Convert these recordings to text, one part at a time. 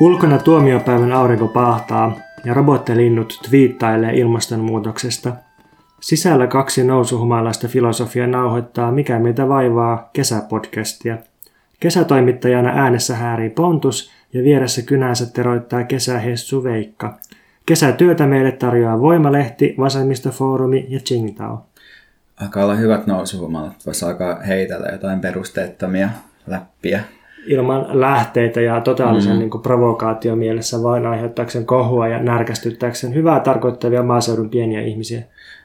Ulkona tuomiopäivän aurinko pahtaa ja robottilinnut twiittailee ilmastonmuutoksesta. Sisällä kaksi nousuhumalaista filosofiaa nauhoittaa Mikä meitä vaivaa kesäpodcastia. Kesätoimittajana äänessä häärii Pontus ja vieressä kynänsä teroittaa kesähessu Veikka. Kesätyötä meille tarjoaa Voimalehti, Vasemmistofoorumi ja Tsingtao. Alkaa olla hyvät nousuhumalat, voisi alkaa heitellä jotain perusteettomia läppiä ilman lähteitä ja totaalisen mm. niin kuin provokaatio mielessä vain aiheuttaakseen kohua ja närkästyttääkseen hyvää tarkoittavia maaseudun pieniä ihmisiä.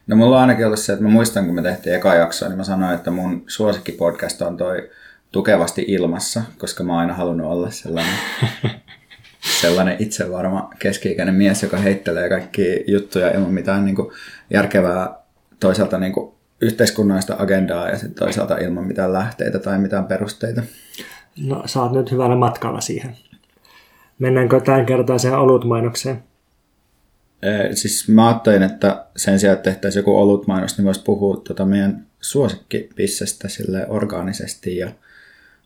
No mulla on ainakin ollut se, että mä muistan kun me tehtiin eka jaksoa, niin mä sanoin, että mun suosikkipodcast on toi Tukevasti ilmassa, koska mä oon aina halunnut olla sellainen, sellainen itsevarma keski-ikäinen mies, joka heittelee kaikki juttuja ilman mitään niin kuin järkevää toisaalta niin kuin yhteiskunnallista agendaa ja sitten toisaalta ilman mitään lähteitä tai mitään perusteita. No, sä oot nyt hyvällä matkalla siihen. Mennäänkö tämän kertaiseen olutmainokseen? Ee, siis mä ajattelin, että sen sijaan, että tehtäisiin joku olutmainos, niin voisi puhua tuota meidän suosikkipissestä sille orgaanisesti ja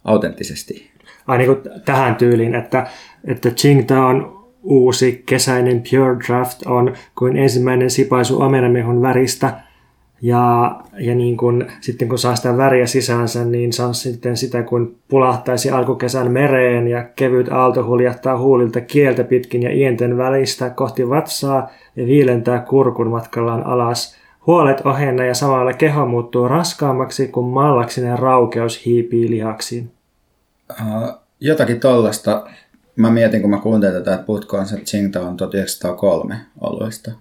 autenttisesti. Ai niin kuin tähän tyyliin, että, että Qingdaon uusi kesäinen Pure Draft on kuin ensimmäinen sipaisu omenamehun väristä – ja, ja niin kun, sitten kun saa sitä väriä sisäänsä, niin saa sitten sitä, kun pulahtaisi alkukesän mereen ja kevyt aalto huljattaa huulilta kieltä pitkin ja ienten välistä kohti vatsaa ja viilentää kurkun matkallaan alas. Huolet ohenna ja samalla keho muuttuu raskaammaksi, kun mallaksinen raukeus hiipii lihaksiin. Uh, jotakin tollasta. Mä mietin, kun mä kuuntelin tätä, että puhutkoon se Tsingtao 1903 oluista.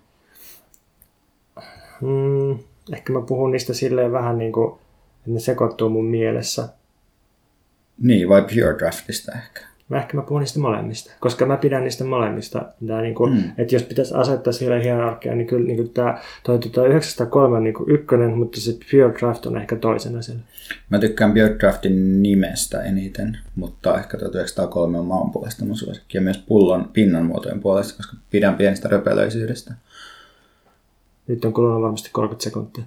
Hmm, ehkä mä puhun niistä silleen vähän niin kuin, että ne sekoittuu mun mielessä. Niin, vai Pure Draftista ehkä? Mä ehkä mä puhun niistä molemmista, koska mä pidän niistä molemmista. Tää niin kuin, mm. Että jos pitäisi asettaa siellä hierarkia, niin kyllä niin kuin tämä toi, toi 903 on niin kuin ykkönen, mutta se Pure Draft on ehkä toisena siellä. Mä tykkään Pure Draftin nimestä eniten, mutta ehkä 1903 on maan puolesta mun suosikki. Ja myös pullon pinnan muotojen puolesta, koska pidän pienestä röpelöisyydestä. Nyt on kulunut varmasti 30 sekuntia.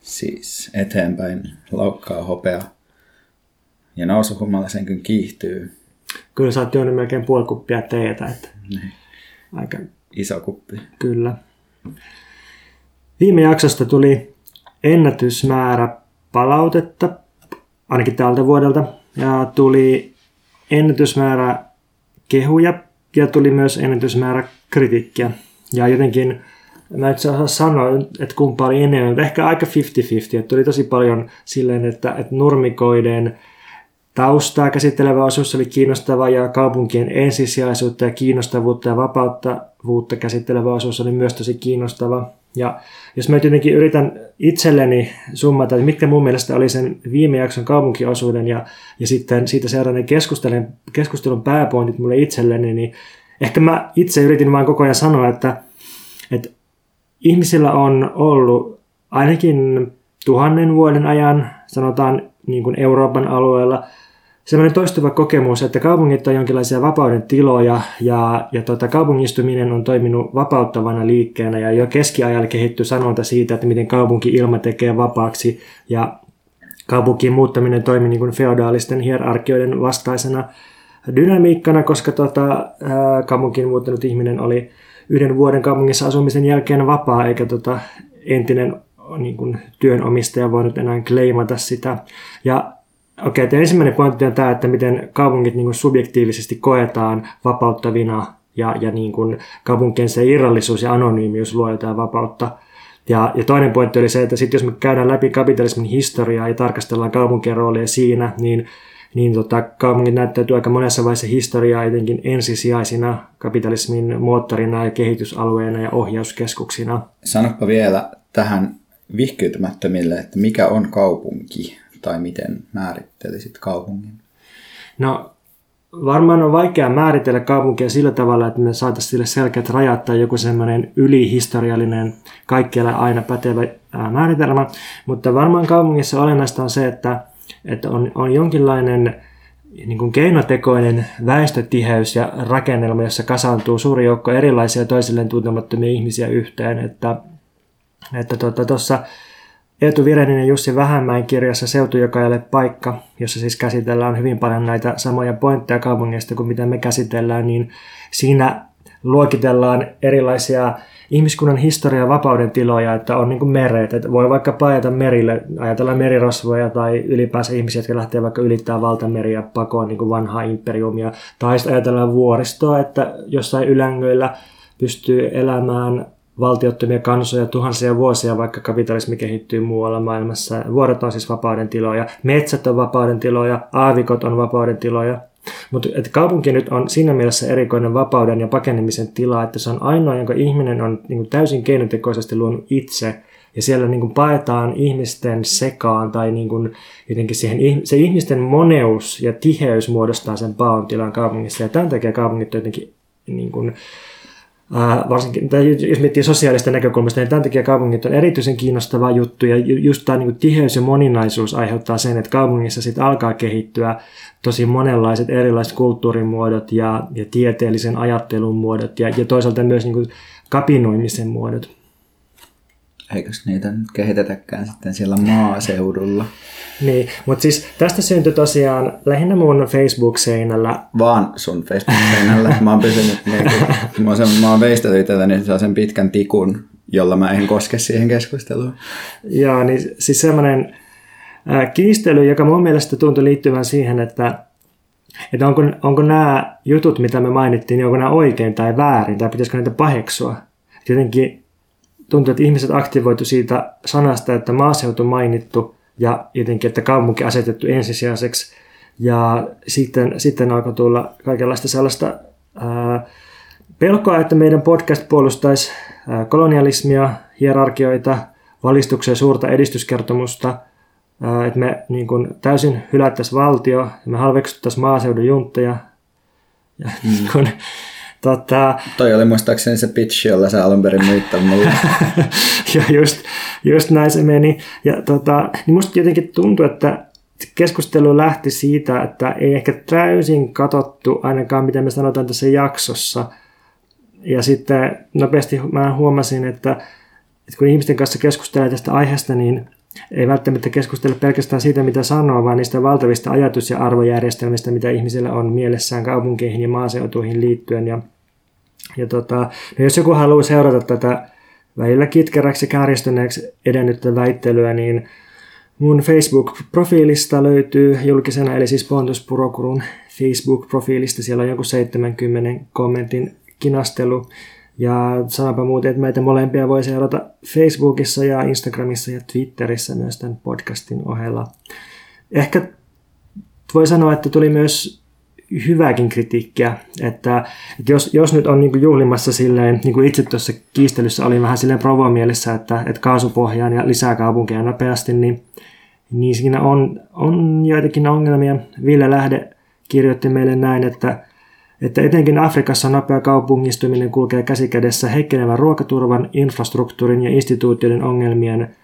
Siis eteenpäin laukkaa hopea. Ja nousuhummalla sen kyllä kiihtyy. Kyllä sä oot juonut melkein puoli kuppia teetä. Että niin. Aika iso kuppi. Kyllä. Viime jaksosta tuli ennätysmäärä palautetta, ainakin tältä vuodelta. Ja tuli ennätysmäärä kehuja ja tuli myös ennätysmäärä kritiikkiä. Ja jotenkin mä itse osaa sanoa, että kumpa oli enemmän, ehkä aika 50-50, että tuli tosi paljon silleen, että, että nurmikoiden taustaa käsittelevä osuus oli kiinnostava ja kaupunkien ensisijaisuutta ja kiinnostavuutta ja vapauttavuutta käsittelevä osuus oli myös tosi kiinnostava. Ja jos mä jotenkin yritän itselleni summata, että mitkä mun mielestä oli sen viime jakson kaupunkiosuuden ja, ja sitten siitä seuraavien keskustelun, keskustelun pääpointit mulle itselleni, niin ehkä mä itse yritin vain koko ajan sanoa, että, että ihmisillä on ollut ainakin tuhannen vuoden ajan, sanotaan niin kuin Euroopan alueella, sellainen toistuva kokemus, että kaupungit on jonkinlaisia vapauden tiloja ja, ja tota, kaupungistuminen on toiminut vapauttavana liikkeenä ja jo keskiajalla kehittyi sanonta siitä, että miten kaupunki-ilma tekee vapaaksi ja kaupunkiin muuttaminen toimi niin kuin feodaalisten hierarkioiden vastaisena dynamiikkana, koska tota, kaupunkiin muuttanut ihminen oli yhden vuoden kaupungissa asumisen jälkeen vapaa, eikä tota entinen niin kuin, työnomistaja voinut enää kleimata sitä. Ja okei, okay, ensimmäinen pointti on tämä, että miten kaupungit niin kuin, subjektiivisesti koetaan vapauttavina ja, ja niin kuin, kaupunkien se irrallisuus ja anonyymius luo jotain vapautta. Ja, ja toinen pointti oli se, että sit jos me käydään läpi kapitalismin historiaa ja tarkastellaan kaupunkien roolia siinä, niin niin tota, kaupungit näyttäytyy aika monessa vaiheessa historiaa etenkin ensisijaisina kapitalismin moottorina ja kehitysalueena ja ohjauskeskuksina. Sanoppa vielä tähän vihkyytymättömille, että mikä on kaupunki tai miten määrittelisit kaupungin? No varmaan on vaikea määritellä kaupunkia sillä tavalla, että me saataisiin sille selkeät rajat tai joku semmoinen ylihistoriallinen, kaikkialla aina pätevä määritelmä, mutta varmaan kaupungissa olennaista on se, että että on, on jonkinlainen niin kuin keinotekoinen väestötiheys ja rakennelma, jossa kasaantuu suuri joukko erilaisia toisilleen tuntemattomia ihmisiä yhteen. Että että tuossa tuota, Eetu Virenin ja Jussi Vähämäen kirjassa Seutu, joka ei ole paikka, jossa siis käsitellään hyvin paljon näitä samoja pointteja kaupungeista kuin mitä me käsitellään, niin siinä luokitellaan erilaisia ihmiskunnan historian vapauden tiloja, että on niin meret, että voi vaikka paeta merille, ajatellaan merirosvoja tai ylipäänsä ihmisiä, jotka lähtee vaikka ylittää valtameriä pakoon niin vanhaa imperiumia, tai sitten ajatellaan vuoristoa, että jossain ylängöillä pystyy elämään valtiottomia kansoja tuhansia vuosia, vaikka kapitalismi kehittyy muualla maailmassa. Vuoret on siis vapauden tiloja, metsät on vapauden tiloja, aavikot on vapauden tiloja. Mutta kaupunki nyt on siinä mielessä erikoinen vapauden ja pakenemisen tila, että se on ainoa, jonka ihminen on niin täysin keinotekoisesti luonut itse. Ja siellä niin kuin paetaan ihmisten sekaan tai niin kuin jotenkin siihen, se ihmisten moneus ja tiheys muodostaa sen paon tilan kaupungissa. Ja tämän takia kaupungit jotenkin niin kuin, Äh, varsinkin, jos miettii sosiaalista näkökulmasta, niin tämän takia kaupungit on erityisen kiinnostava juttu, ja just tämä niin tiheys ja moninaisuus aiheuttaa sen, että kaupungissa sitten alkaa kehittyä tosi monenlaiset erilaiset kulttuurimuodot ja, ja tieteellisen ajattelun muodot, ja, ja toisaalta myös niin kuin kapinoimisen muodot. Eikös niitä nyt kehitetäkään sitten siellä maaseudulla? Niin, mutta siis tästä syntyi tosiaan lähinnä mun Facebook-seinällä. Vaan sun Facebook-seinällä. Mä oon pysynyt, niin kuin, mä oon, mä oon veistänyt itselleni sen pitkän tikun, jolla mä en koske siihen keskusteluun. Joo, niin siis semmoinen äh, kiistely, joka mun mielestä tuntui liittyvän siihen, että että onko, onko nämä jutut, mitä me mainittiin, niin onko nämä oikein tai väärin, tai pitäisikö niitä paheksua. Jotenkin tuntuu, että ihmiset aktivoitu siitä sanasta, että maaseutu mainittu, ja jotenkin, että kaupunki asetettu ensisijaiseksi. Ja sitten, sitten alkoi tulla kaikenlaista sellaista ää, pelkoa, että meidän podcast puolustaisi ää, kolonialismia, hierarkioita, valistuksen suurta edistyskertomusta, ää, että me niin kuin, täysin hylättäisiin valtio, ja me halveksuttaisiin maaseudun juntteja. Ja, mm. niin kuin, Tota... Toi oli muistaakseni se pitch, jolla sä alun perin mulle. ja just, just näin se meni. Ja tota, niin musta jotenkin tuntuu, että keskustelu lähti siitä, että ei ehkä täysin katsottu ainakaan, mitä me sanotaan tässä jaksossa. Ja sitten nopeasti mä huomasin, että, että kun ihmisten kanssa keskustelee tästä aiheesta, niin ei välttämättä keskustella pelkästään siitä, mitä sanoo, vaan niistä valtavista ajatus- ja arvojärjestelmistä, mitä ihmisillä on mielessään kaupunkeihin ja maaseutuihin liittyen. Ja, ja tota, no jos joku haluaa seurata tätä välillä kitkeräksi ja edennyttä väittelyä, niin mun Facebook-profiilista löytyy julkisena, eli siis Pontus Purokurun Facebook-profiilista. Siellä on joku 70 kommentin kinastelu. Ja sanonpa muuten, että meitä molempia voi seurata Facebookissa ja Instagramissa ja Twitterissä myös tämän podcastin ohella. Ehkä voi sanoa, että tuli myös hyvääkin kritiikkiä, että, että jos, jos nyt on niin juhlimassa silleen, niin kuin itse tuossa kiistelyssä oli vähän silleen provomielessä, että, että kaasupohjaan ja lisää kaupunkeja nopeasti, niin, niin siinä on, on joitakin ongelmia. Ville Lähde kirjoitti meille näin, että että etenkin Afrikassa nopea kaupungistuminen kulkee käsikädessä heikkenevän ruokaturvan, infrastruktuurin ja instituutioiden ongelmien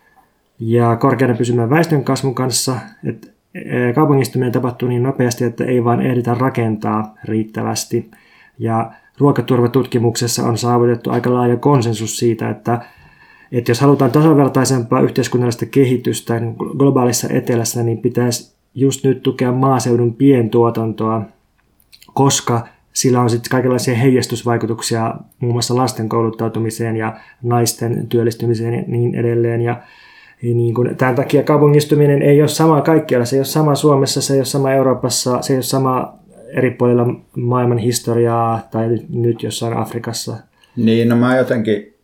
ja korkeana pysymään väestön kasvun kanssa, että e, kaupungistuminen tapahtuu niin nopeasti, että ei vaan ehditä rakentaa riittävästi. Ja ruokaturvatutkimuksessa on saavutettu aika laaja konsensus siitä, että, että jos halutaan tasavertaisempaa yhteiskunnallista kehitystä niin globaalissa etelässä, niin pitäisi just nyt tukea maaseudun pientuotantoa, koska sillä on sitten kaikenlaisia heijastusvaikutuksia muun muassa lasten kouluttautumiseen ja naisten työllistymiseen ja niin edelleen. Ja niin kuin, tämän takia kaupungistuminen ei ole sama kaikkialla. Se ei ole sama Suomessa, se ei ole sama Euroopassa, se ei ole sama eri puolilla maailman historiaa tai nyt jossain Afrikassa. Niin, no mä jotenkin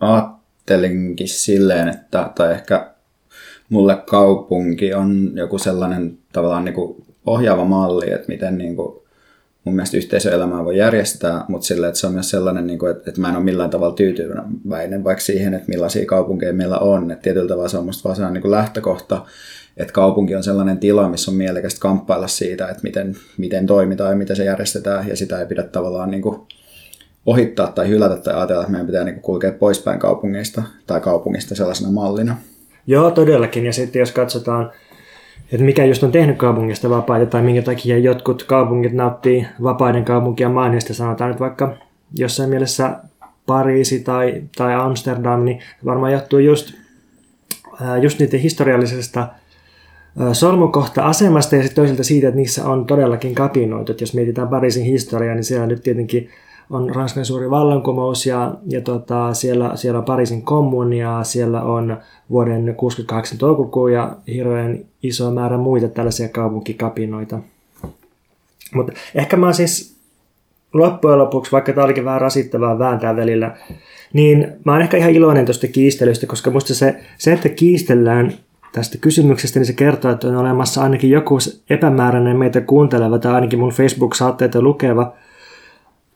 ajattelinkin silleen, että tai ehkä mulle kaupunki on joku sellainen tavallaan niin kuin ohjaava malli, että miten niin kuin mun mielestä yhteisöelämää voi järjestää, mutta sillä, että se on myös sellainen, niin kuin, että, että mä en ole millään tavalla tyytyväinen vaikka siihen, että millaisia kaupunkeja meillä on. Että tietyllä tavalla se on musta vaan sellainen niin lähtökohta, että kaupunki on sellainen tila, missä on mielekästä kamppailla siitä, että miten, miten toimitaan ja miten se järjestetään, ja sitä ei pidä tavallaan niin kuin ohittaa tai hylätä tai ajatella, että meidän pitää niin kuin kulkea poispäin kaupungista tai kaupungista sellaisena mallina. Joo, todellakin. Ja sitten jos katsotaan että mikä just on tehnyt kaupungista vapaita tai minkä takia jotkut kaupungit nauttii vapaiden kaupunkia mainista, sanotaan nyt vaikka jossain mielessä Pariisi tai, tai Amsterdam, niin varmaan johtuu just just niiden historiallisesta solmukohta-asemasta ja sitten toisaalta siitä, että niissä on todellakin kapinoitu. Että jos mietitään Pariisin historiaa, niin siellä nyt tietenkin on Ranskan suuri vallankumous ja, ja tota, siellä, siellä on Pariisin kommunia, siellä on vuoden 68 toukokuu ja hirveän iso määrä muita tällaisia kaupunkikapinoita. Mutta ehkä mä siis loppujen lopuksi, vaikka tämä olikin vähän rasittavaa vääntää välillä, niin mä oon ehkä ihan iloinen tuosta kiistelystä, koska musta se, se, että kiistellään tästä kysymyksestä, niin se kertoo, että on olemassa ainakin joku epämääräinen meitä kuunteleva tai ainakin mun Facebook-saatteita lukeva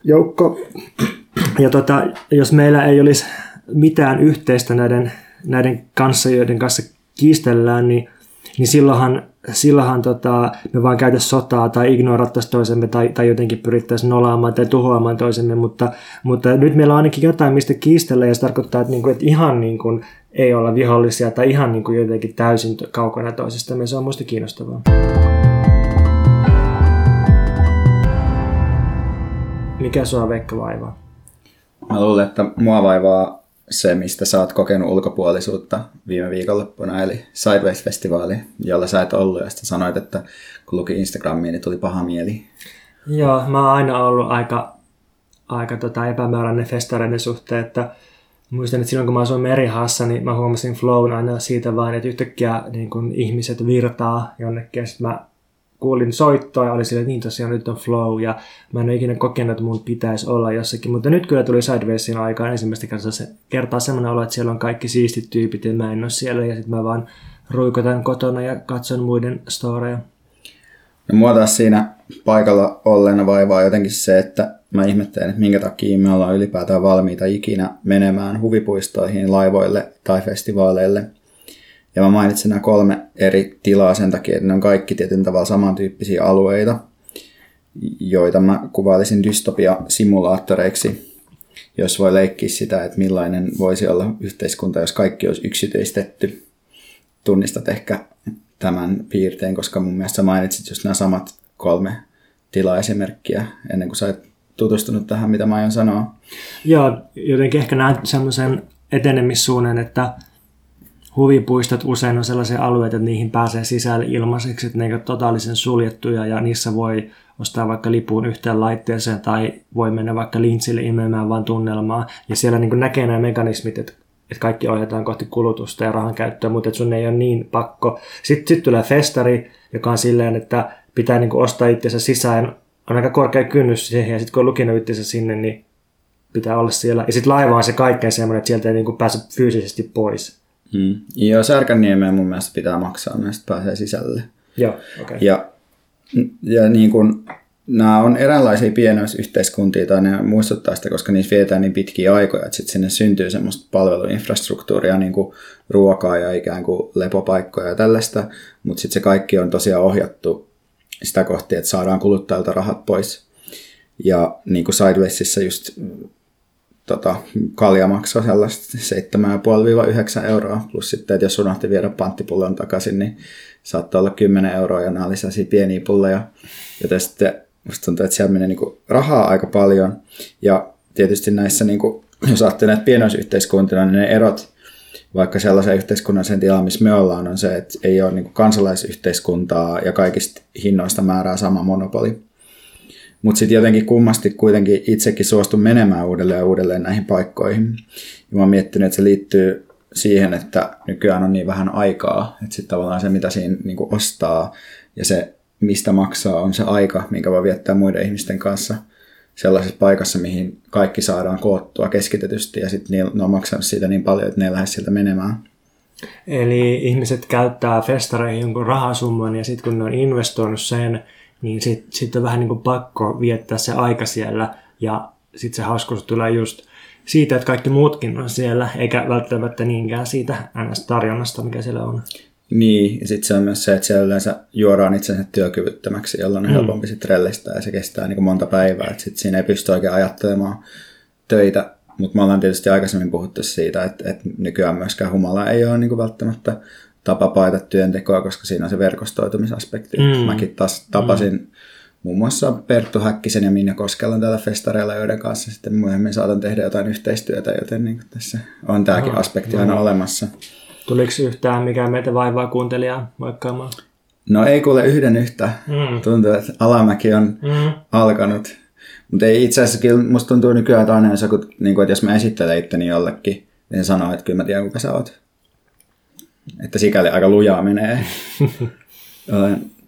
joukko. Ja tota, jos meillä ei olisi mitään yhteistä näiden, näiden kanssa, joiden kanssa kiistellään, niin, niin silloinhan, silloinhan tota, me vaan käytä sotaa tai ignorattaisiin toisemme tai, tai jotenkin pyrittäisiin nolaamaan tai tuhoamaan toisemme, mutta, mutta nyt meillä on ainakin jotain, mistä kiistellä ja se tarkoittaa, että, niinku, että ihan niin kuin, ei olla vihollisia tai ihan niin kuin jotenkin täysin kaukana toisesta. Se on musta kiinnostavaa. Mikä sua Veikka vaivaa? Mä luulen, että mua vaivaa se, mistä sä oot kokenut ulkopuolisuutta viime viikonloppuna, eli Sideways-festivaali, jolla sä et ollut, ja sitten sanoit, että kun luki Instagramiin, niin tuli paha mieli. Joo, mä oon aina ollut aika, aika tota epämääräinen festareiden suhteen, että muistan, että silloin kun mä asuin Merihassa, niin mä huomasin flown aina siitä vain, että yhtäkkiä niin kun ihmiset virtaa jonnekin, ja sitten mä kuulin soittoa ja oli sille, niin tosiaan nyt on flow ja mä en ole ikinä kokenut, että mun pitäisi olla jossakin, mutta nyt kyllä tuli Sidewaysin aikaan ensimmäistä kertaa, se, kertaa semmoinen olo, että siellä on kaikki siistit tyypit ja mä en ole siellä ja sitten mä vaan ruikotan kotona ja katson muiden storeja. No mua taas siinä paikalla olleena vaivaa jotenkin se, että mä ihmettelen, että minkä takia me ollaan ylipäätään valmiita ikinä menemään huvipuistoihin, laivoille tai festivaaleille – ja mä mainitsen nämä kolme eri tilaa sen takia, että ne on kaikki tietyn tavalla samantyyppisiä alueita, joita mä kuvailisin dystopia-simulaattoreiksi, jos voi leikkiä sitä, että millainen voisi olla yhteiskunta, jos kaikki olisi yksityistetty. Tunnistat ehkä tämän piirteen, koska mun mielestä mainitsit just nämä samat kolme tilaesimerkkiä ennen kuin sä et tutustunut tähän, mitä mä aion sanoa. Joo, jotenkin ehkä näen semmoisen etenemissuunnan, että huvipuistot usein on sellaisia alueita, että niihin pääsee sisälle ilmaiseksi, että ne eivät ole totaalisen suljettuja ja niissä voi ostaa vaikka lipun yhteen laitteeseen tai voi mennä vaikka lintsille imemään vain tunnelmaa. Ja siellä niin näkee nämä mekanismit, että, että kaikki ohjataan kohti kulutusta ja rahan käyttöä, mutta että sun ei ole niin pakko. Sitten sit tulee festari, joka on silleen, että pitää niin ostaa itsensä sisään. On aika korkea kynnys siihen ja sitten kun on lukinut itsensä sinne, niin pitää olla siellä. Ja sitten laiva on se kaikkein semmoinen, että sieltä ei niin pääse fyysisesti pois. Mm. Joo, Särkänniemeen mun mielestä pitää maksaa, näistä pääsee sisälle. Joo, okay. Ja, ja niin kun, nämä on eräänlaisia pienoisyhteiskuntia, tai ne muistuttaa sitä, koska niissä vietään niin pitkiä aikoja, että sitten sinne syntyy semmoista palveluinfrastruktuuria, niin kuin ruokaa ja ikään kuin lepopaikkoja ja tällaista, mutta sitten se kaikki on tosiaan ohjattu sitä kohti, että saadaan kuluttajilta rahat pois. Ja niin kuin Sidewaysissa just tota, kalja maksoi sellaista 7,5-9 euroa, plus sitten, että jos unohti viedä panttipullon takaisin, niin saattaa olla 10 euroa ja nämä sellaisia pieniä pulleja, joten sitten musta tuntuu, että siellä menee niin kuin rahaa aika paljon ja tietysti näissä, niin kuin, jos ajattelee näitä pienoisyhteiskuntina, niin ne erot vaikka sellaisen yhteiskunnan sen tilaan, missä me ollaan, on se, että ei ole niin kansalaisyhteiskuntaa ja kaikista hinnoista määrää sama monopoli. Mutta sitten jotenkin kummasti kuitenkin itsekin suostun menemään uudelleen ja uudelleen näihin paikkoihin. Ja mä oon miettinyt, että se liittyy siihen, että nykyään on niin vähän aikaa, että sitten tavallaan se, mitä siinä niin ostaa ja se, mistä maksaa, on se aika, minkä voi viettää muiden ihmisten kanssa sellaisessa paikassa, mihin kaikki saadaan koottua keskitetysti ja sitten ne on maksanut siitä niin paljon, että ne ei lähde sieltä menemään. Eli ihmiset käyttää festareihin jonkun rahasumman ja sitten kun ne on investoinut sen, niin sitten sit on vähän niin kuin pakko viettää se aika siellä ja sitten se hauskuus tulee just siitä, että kaikki muutkin on siellä, eikä välttämättä niinkään siitä NS-tarjonnasta, mikä siellä on. Niin, ja sitten se on myös se, että siellä yleensä juodaan itsensä työkyvyttömäksi, jolloin on mm. helpompi sitten rellistää ja se kestää niin kuin monta päivää, että sitten siinä ei pysty oikein ajattelemaan töitä, mutta me ollaan tietysti aikaisemmin puhuttu siitä, että, että nykyään myöskään humala ei ole niin kuin välttämättä tapa paita työntekoa, koska siinä on se verkostoitumisaspekti. Mm. Mäkin taas tapasin mm. muun muassa Perttu Häkkisen ja Minja Koskelan täällä festareilla, joiden kanssa sitten myöhemmin saatan tehdä jotain yhteistyötä, joten niin tässä on tämäkin oh, aspekti aina no. olemassa. Tuliko yhtään mikä meitä vaivaa kuuntelijaa moikkaamaan? No ei kuule yhden yhtä. Mm. Tuntuu, että alamäki on Mm. alkanut. Mutta ei itse asiassa, kyllä musta tuntuu nykyään, että aina jos, niin kuin, että jos mä esittelen itteni jollekin, niin sanoo, että kyllä mä tiedän, kuka sä oot. Että sikäli aika lujaa menee.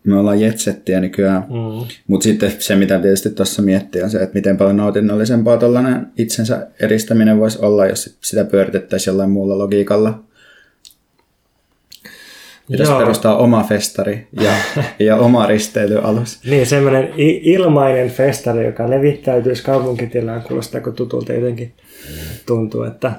Me ollaan jetsettiä nykyään. Mm. Mutta sitten se, mitä tietysti tuossa miettii, on se, että miten paljon nautinnollisempaa tuollainen itsensä eristäminen voisi olla, jos sitä pyöritettäisiin jollain muulla logiikalla. Pitäisi perustaa oma festari ja, ja oma risteilyalus. Niin, semmoinen ilmainen festari, joka levittäytyisi kaupunkitilaan, kuulostaako tutulta jotenkin tuntuu, että,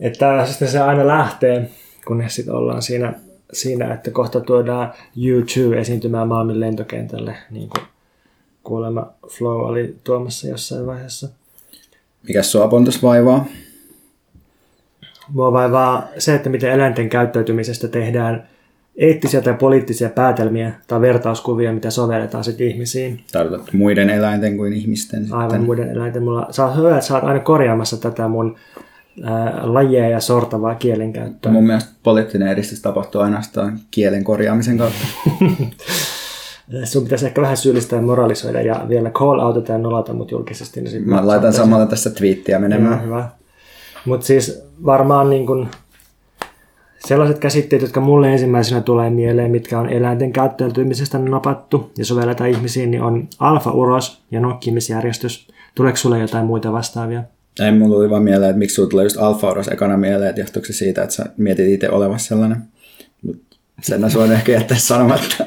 että se aina lähtee, kunnes sitten ollaan siinä, siinä, että kohta tuodaan U2 esiintymään Malmin lentokentälle, niin kuin kuulemma Flow oli tuomassa jossain vaiheessa. Mikäs sua Pontus vaivaa? Mua vaivaa se, että miten eläinten käyttäytymisestä tehdään eettisiä tai poliittisia päätelmiä tai vertauskuvia, mitä sovelletaan sitten ihmisiin. Tarkoitat muiden eläinten kuin ihmisten Aivan sitten. muiden eläinten. Mulla, sä oot hyvä, että sä oot aina korjaamassa tätä mun lajeja ja sortavaa kielenkäyttöä. Mun mielestä poliittinen edistys tapahtuu ainoastaan kielen korjaamisen kautta. Sun pitäisi ehkä vähän syyllistää ja moralisoida ja vielä call outata ja nolata mut julkisesti. Niin Mä laitan samalla tässä twiittiä menemään. Hyvä. Mutta siis varmaan niin kun sellaiset käsitteet, jotka mulle ensimmäisenä tulee mieleen, mitkä on eläinten käyttäytymisestä napattu ja sovelletaan ihmisiin, niin on alfa-uros ja nokkimisjärjestys. Tuleeko sulle jotain muita vastaavia? Ei mulla tuli vaan mieleen, että miksi sulla tulee just alfa ekana mieleen, että johtuuko se siitä, että sä mietit itse olevasi sellainen. Mut sen mä voin ehkä jättää sanomatta.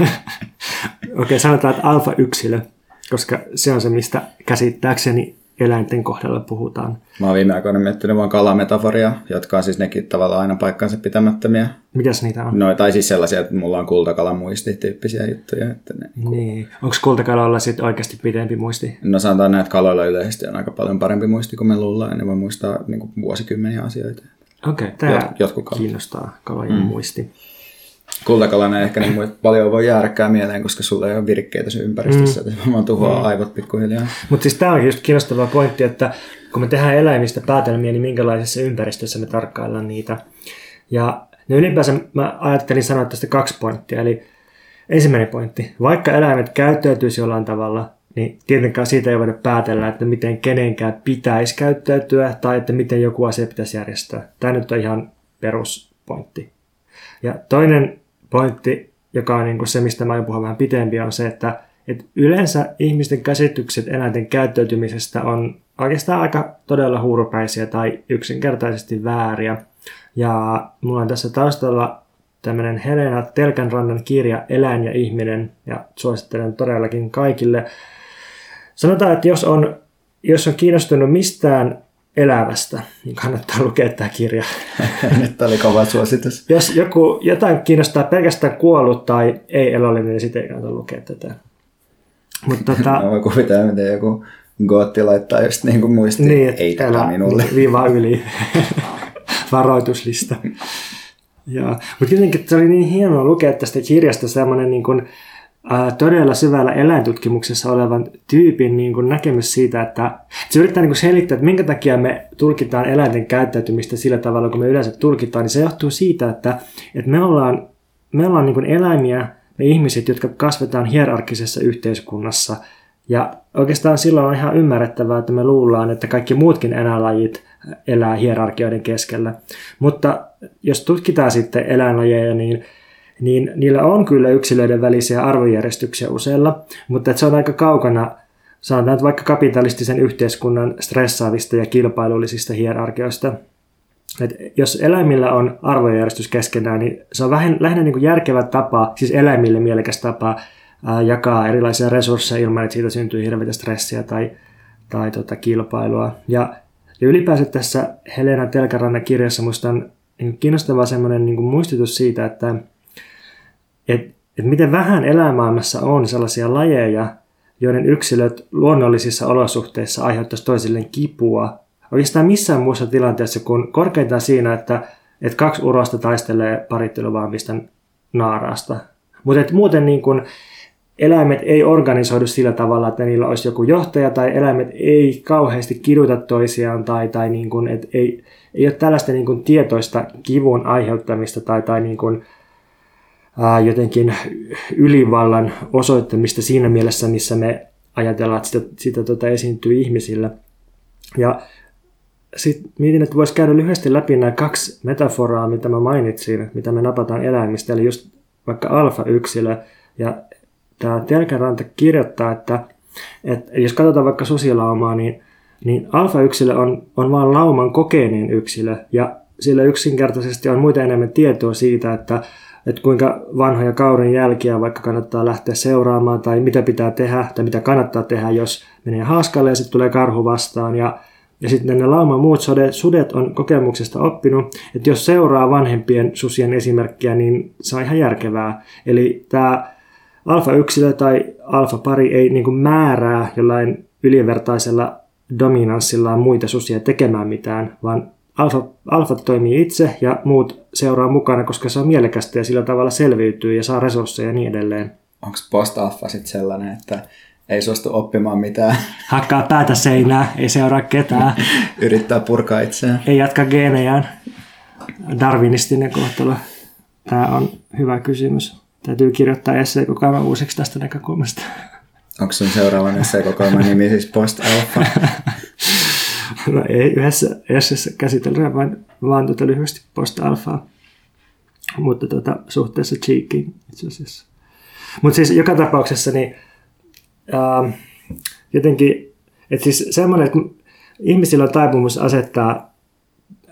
Okei, sanotaan, että alfa-yksilö, koska se on se, mistä käsittääkseni eläinten kohdalla puhutaan. Mä oon viime aikoina miettinyt vaan kalametaforia, jotka on siis nekin tavallaan aina paikkansa pitämättömiä. Mitäs niitä on? No, tai siis sellaisia, että mulla on kultakalan muisti tyyppisiä juttuja. Että ne, Niin. Onko kultakaloilla sitten oikeasti pidempi muisti? no sanotaan näin, että kaloilla yleisesti on aika paljon parempi muisti kuin me luullaan. Ja ne voi muistaa niin kuin vuosikymmeniä asioita. Okei, tämä Jot- kiinnostaa kalojen mm. muisti. Kultakalana ehkä niin paljon voi jäädäkään mieleen, koska sulla ei ole virkkeitä sun ympäristössä. Mm. Että vaan tuhoaa mm. aivot pikkuhiljaa. Mutta siis tämä on just kiinnostava pointti, että kun me tehdään eläimistä päätelmiä, niin minkälaisessa ympäristössä me tarkkaillaan niitä. Ja no ylipäänsä mä ajattelin sanoa tästä kaksi pointtia. Eli ensimmäinen pointti, vaikka eläimet käyttäytyisi jollain tavalla, niin tietenkään siitä ei voida päätellä, että miten kenenkään pitäisi käyttäytyä tai että miten joku asia pitäisi järjestää. Tämä nyt on ihan peruspointti. Ja toinen pointti, joka on niin kuin se, mistä mä aion puhua vähän pitempi, on se, että, että yleensä ihmisten käsitykset eläinten käyttäytymisestä on oikeastaan aika todella huurupäisiä tai yksinkertaisesti vääriä. Ja mulla on tässä taustalla tämmöinen Helena Telkänrannan kirja Eläin ja ihminen, ja suosittelen todellakin kaikille. Sanotaan, että jos on, jos on kiinnostunut mistään elävästä, niin kannattaa lukea tämä kirja. Nyt oli kova suositus. Jos joku, jotain kiinnostaa pelkästään kuollut tai ei elollinen, niin sitten ei kannata lukea tätä. Mutta tota, Mä voin kuvitella, miten joku gootti laittaa just niin kuin muisti. niin, ei tätä minulle. Viiva yli. Varoituslista. Ja, mutta jotenkin se oli niin hienoa lukea tästä kirjasta semmoinen niin kuin, ää, todella syvällä eläintutkimuksessa olevan tyypin niin kuin näkemys siitä, että se yrittää niin kuin selittää, että minkä takia me tulkitaan eläinten käyttäytymistä sillä tavalla, kun me yleensä tulkitaan, niin se johtuu siitä, että, että me ollaan, me ollaan niin kuin eläimiä, me ihmiset, jotka kasvetaan hierarkisessa yhteiskunnassa, ja oikeastaan silloin on ihan ymmärrettävää, että me luullaan, että kaikki muutkin eläinlajit elää hierarkioiden keskellä. Mutta jos tutkitaan sitten eläinlajeja, niin, niin niillä on kyllä yksilöiden välisiä arvojärjestyksiä useilla, mutta se on aika kaukana sanotaan että vaikka kapitalistisen yhteiskunnan stressaavista ja kilpailullisista hierarkioista. Et jos eläimillä on arvojärjestys keskenään, niin se on vähän lähinnä niin kuin järkevä tapa, siis eläimille mielekäs tapa ää, jakaa erilaisia resursseja ilman, että siitä syntyy hirveätä stressiä tai, tai tota, kilpailua. Ja, ja ylipäänsä tässä Helena Telkärannan kirjassa minusta on niin kiinnostava semmoinen niin muistutus siitä, että et, et miten vähän elämaailmassa on sellaisia lajeja, joiden yksilöt luonnollisissa olosuhteissa aiheuttaisi toisilleen kipua. Oikeastaan missään muussa tilanteessa kuin korkeintaan siinä, että, että kaksi urosta taistelee paritteluvaamista naaraasta. Mutta muuten niin kun, eläimet ei organisoidu sillä tavalla, että niillä olisi joku johtaja tai eläimet ei kauheasti kiduta toisiaan tai, tai niin kuin, et ei, ei ole tällaista niin kuin tietoista kivun aiheuttamista tai, tai niin kuin, ää, jotenkin ylivallan osoittamista siinä mielessä, missä me ajatellaan, että sitä, sitä tota esiintyy ihmisillä. Ja sitten mietin, että voisi käydä lyhyesti läpi nämä kaksi metaforaa, mitä mä mainitsin, mitä me napataan eläimistä, eli just vaikka alfa-yksilö. Ja tämä Telkäranta kirjoittaa, että, että jos katsotaan vaikka susilaumaa, niin, niin alfa-yksilö on, on vain lauman kokeinen yksilö, ja sillä yksinkertaisesti on muita enemmän tietoa siitä, että, että kuinka vanhoja kauden jälkiä vaikka kannattaa lähteä seuraamaan, tai mitä pitää tehdä, tai mitä kannattaa tehdä, jos menee haaskalle ja sitten tulee karhu vastaan, ja ja sitten ne lauman muut sudet, sudet on kokemuksesta oppinut, että jos seuraa vanhempien susien esimerkkiä, niin se on ihan järkevää. Eli tämä alfa-yksilö tai alfa-pari ei niin määrää jollain ylivertaisella dominanssillaan muita susia tekemään mitään, vaan alfa, alfa toimii itse ja muut seuraa mukana, koska se on mielekästä ja sillä tavalla selviytyy ja saa resursseja ja niin edelleen. Onko post-alfa sitten sellainen, että ei suostu oppimaan mitään? Hakkaa päätä seinää, ei seuraa ketään. Yrittää purkaa itseään. Ei jatka geenejään. Darwinistinen kohtalo. Tämä on hyvä kysymys. Täytyy kirjoittaa esseekokoelma uusiksi tästä näkökulmasta. Onko sun seuraavan esseekokoelman nimi siis Post Alpha? no ei yhdessä esseessä käsitellä, vaan, vaan tuota lyhyesti Post Alphaa. Mutta tuota, suhteessa Cheekiin itse asiassa. Mutta siis joka tapauksessa niin, ää, jotenkin, että siis semmoinen, että ihmisillä on taipumus asettaa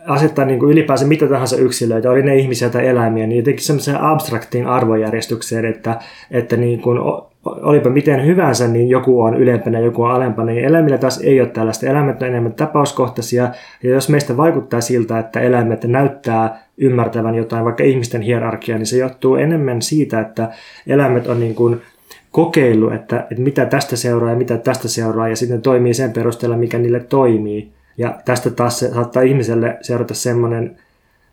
asettaa niin kuin ylipäänsä mitä tahansa yksilöitä, oli ne ihmisiä tai eläimiä, niin jotenkin semmoiseen abstraktiin arvojärjestykseen, että, että niin kuin, olipa miten hyvänsä, niin joku on ylempänä, joku on alempana. Niin eläimillä taas ei ole tällaista. Eläimet on enemmän tapauskohtaisia, ja jos meistä vaikuttaa siltä, että eläimet näyttää ymmärtävän jotain, vaikka ihmisten hierarkiaa, niin se johtuu enemmän siitä, että eläimet on niin kuin kokeillut, että, että mitä tästä seuraa ja mitä tästä seuraa, ja sitten toimii sen perusteella, mikä niille toimii. Ja tästä taas se saattaa ihmiselle seurata semmoinen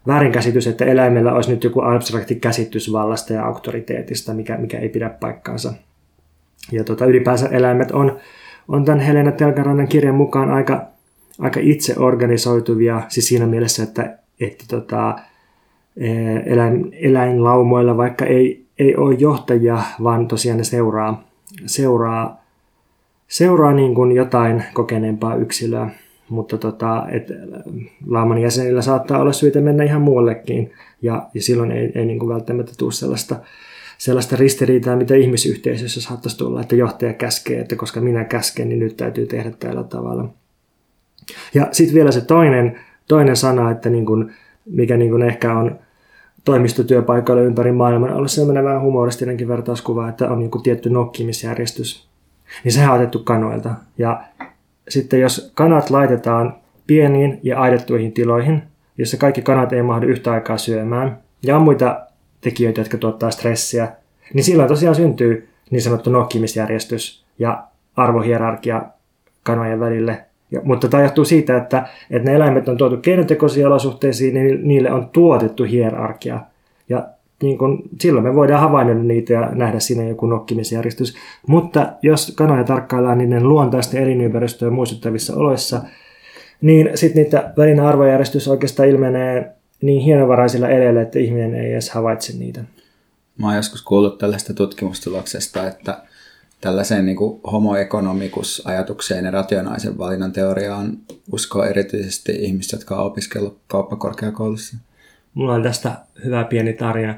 väärinkäsitys, että eläimellä olisi nyt joku abstrakti käsitys vallasta ja auktoriteetista, mikä, mikä ei pidä paikkaansa. Ja tota, ylipäänsä eläimet on, on tämän Helena Telkarannan kirjan mukaan aika, aika itse organisoituvia, siis siinä mielessä, että, että tota, e, eläin, eläinlaumoilla vaikka ei, ei ole johtajia, vaan tosiaan ne seuraa, seuraa, seuraa niin kuin jotain kokeneempaa yksilöä. Mutta tota, et, laaman jäsenillä saattaa olla syytä mennä ihan muuallekin, ja, ja silloin ei, ei niin kuin välttämättä tule sellaista, sellaista ristiriitaa, mitä ihmisyhteisössä saattaisi tulla, että johtaja käskee, että koska minä käsken, niin nyt täytyy tehdä tällä tavalla. Ja sitten vielä se toinen, toinen sana, että niin kuin, mikä niin kuin ehkä on toimistotyöpaikoilla ympäri maailman ollut sellainen vähän humoristinenkin vertauskuva, että on niin tietty nokkimisjärjestys. Niin sehän on otettu kanoilta. Ja sitten jos kanat laitetaan pieniin ja aidettuihin tiloihin, jossa kaikki kanat ei mahdu yhtä aikaa syömään, ja on muita tekijöitä, jotka tuottaa stressiä, niin silloin tosiaan syntyy niin sanottu nokkimisjärjestys ja arvohierarkia kanojen välille. Ja, mutta tämä johtuu siitä, että, että ne eläimet on tuotu keinotekoisiin olosuhteisiin, niin niille on tuotettu hierarkia. Ja niin kun, silloin me voidaan havainnoida niitä ja nähdä siinä joku nokkimisjärjestys. Mutta jos kanoja tarkkaillaan niiden luontaisten elinympäristöä muistuttavissa oloissa, niin sitten niitä välinen arvojärjestys oikeastaan ilmenee niin hienovaraisilla eleillä, että ihminen ei edes havaitse niitä. Mä oon joskus kuullut tällaista tutkimustuloksesta, että tällaiseen niin homo economicus ajatukseen ja rationaalisen valinnan teoriaan uskoo erityisesti ihmiset, jotka on opiskellut kauppakorkeakoulussa. Mulla on tästä hyvä pieni tarina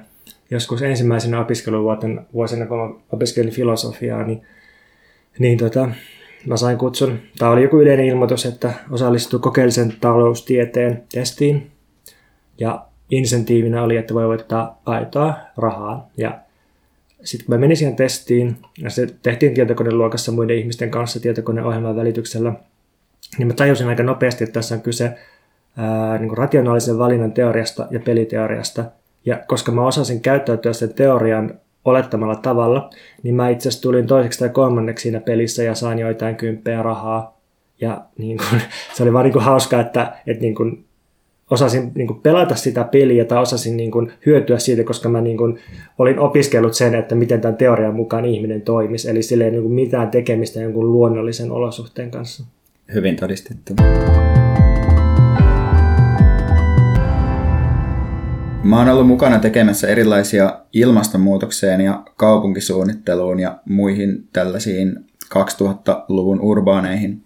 joskus ensimmäisenä opiskeluvuotena, vuosina, kun mä opiskelin filosofiaa, niin, niin tota, mä sain kutsun, tämä oli joku yleinen ilmoitus, että osallistuu kokeellisen taloustieteen testiin. Ja insentiivinä oli, että voi voittaa aitoa rahaa. Ja sitten kun mä menin siihen testiin, ja se tehtiin tietokoneluokassa muiden ihmisten kanssa tietokoneohjelman välityksellä, niin mä tajusin aika nopeasti, että tässä on kyse ää, niin rationaalisen valinnan teoriasta ja peliteoriasta – ja koska mä osasin käyttäytyä sen teorian olettamalla tavalla, niin mä itse asiassa tulin toiseksi tai kolmanneksi siinä pelissä ja sain joitain kymppejä rahaa. Ja niin kun, se oli vaan niin kuin hauska, että, että niin kun, osasin niin kuin pelata sitä peliä tai osasin niin kuin hyötyä siitä, koska mä niin kuin olin opiskellut sen, että miten tämän teorian mukaan ihminen toimisi. Eli sillä ei niin kuin mitään tekemistä jonkun luonnollisen olosuhteen kanssa. Hyvin todistettu. Mä oon ollut mukana tekemässä erilaisia ilmastonmuutokseen ja kaupunkisuunnitteluun ja muihin tällaisiin 2000-luvun urbaaneihin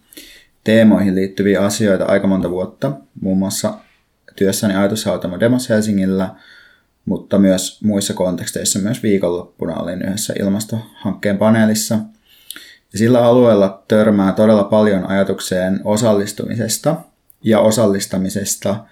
teemoihin liittyviä asioita aika monta vuotta, muun muassa työssäni ajatushautamo Demos Helsingillä, mutta myös muissa konteksteissa myös viikonloppuna olin yhdessä ilmastohankkeen paneelissa. Ja sillä alueella törmää todella paljon ajatukseen osallistumisesta ja osallistamisesta,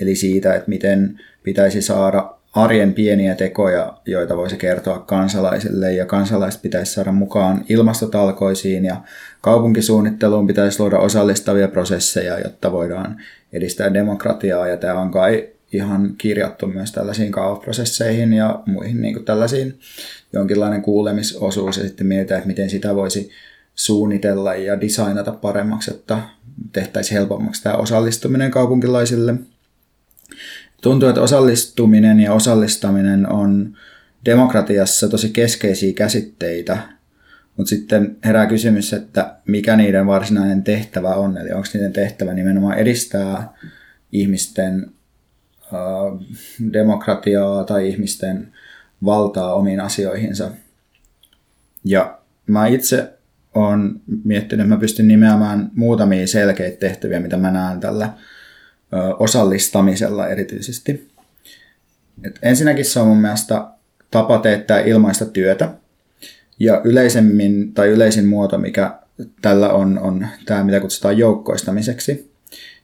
eli siitä, että miten pitäisi saada arjen pieniä tekoja, joita voisi kertoa kansalaisille, ja kansalaiset pitäisi saada mukaan ilmastotalkoisiin, ja kaupunkisuunnitteluun pitäisi luoda osallistavia prosesseja, jotta voidaan edistää demokratiaa, ja tämä on kai ihan kirjattu myös tällaisiin kaavaprosesseihin ja muihin niin tällaisiin jonkinlainen kuulemisosuus, ja sitten mietitään, että miten sitä voisi suunnitella ja designata paremmaksi, että tehtäisiin helpommaksi tämä osallistuminen kaupunkilaisille – tuntuu, että osallistuminen ja osallistaminen on demokratiassa tosi keskeisiä käsitteitä, mutta sitten herää kysymys, että mikä niiden varsinainen tehtävä on, eli onko niiden tehtävä nimenomaan edistää ihmisten uh, demokratiaa tai ihmisten valtaa omiin asioihinsa. Ja mä itse olen miettinyt, että mä pystyn nimeämään muutamia selkeitä tehtäviä, mitä mä näen tällä osallistamisella erityisesti. Et ensinnäkin se on mun mielestä tapa teettää ilmaista työtä. Ja yleisemmin tai yleisin muoto, mikä tällä on, on tämä, mitä kutsutaan joukkoistamiseksi,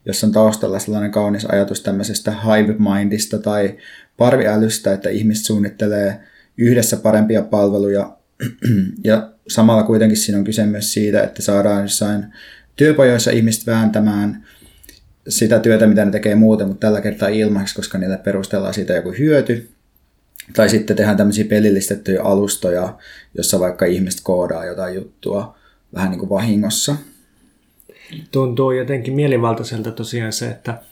jossa on taustalla sellainen kaunis ajatus tämmöisestä hive mindista tai parviälystä, että ihmiset suunnittelee yhdessä parempia palveluja ja samalla kuitenkin siinä on kyse myös siitä, että saadaan jossain työpajoissa ihmiset vääntämään sitä työtä, mitä ne tekee muuten, mutta tällä kertaa ilmaksi, koska niille perustellaan siitä joku hyöty. Tai sitten tehdään tämmöisiä pelillistettyjä alustoja, jossa vaikka ihmiset koodaa jotain juttua vähän niin kuin vahingossa. Tuntuu jotenkin mielivaltaiselta tosiaan se, että,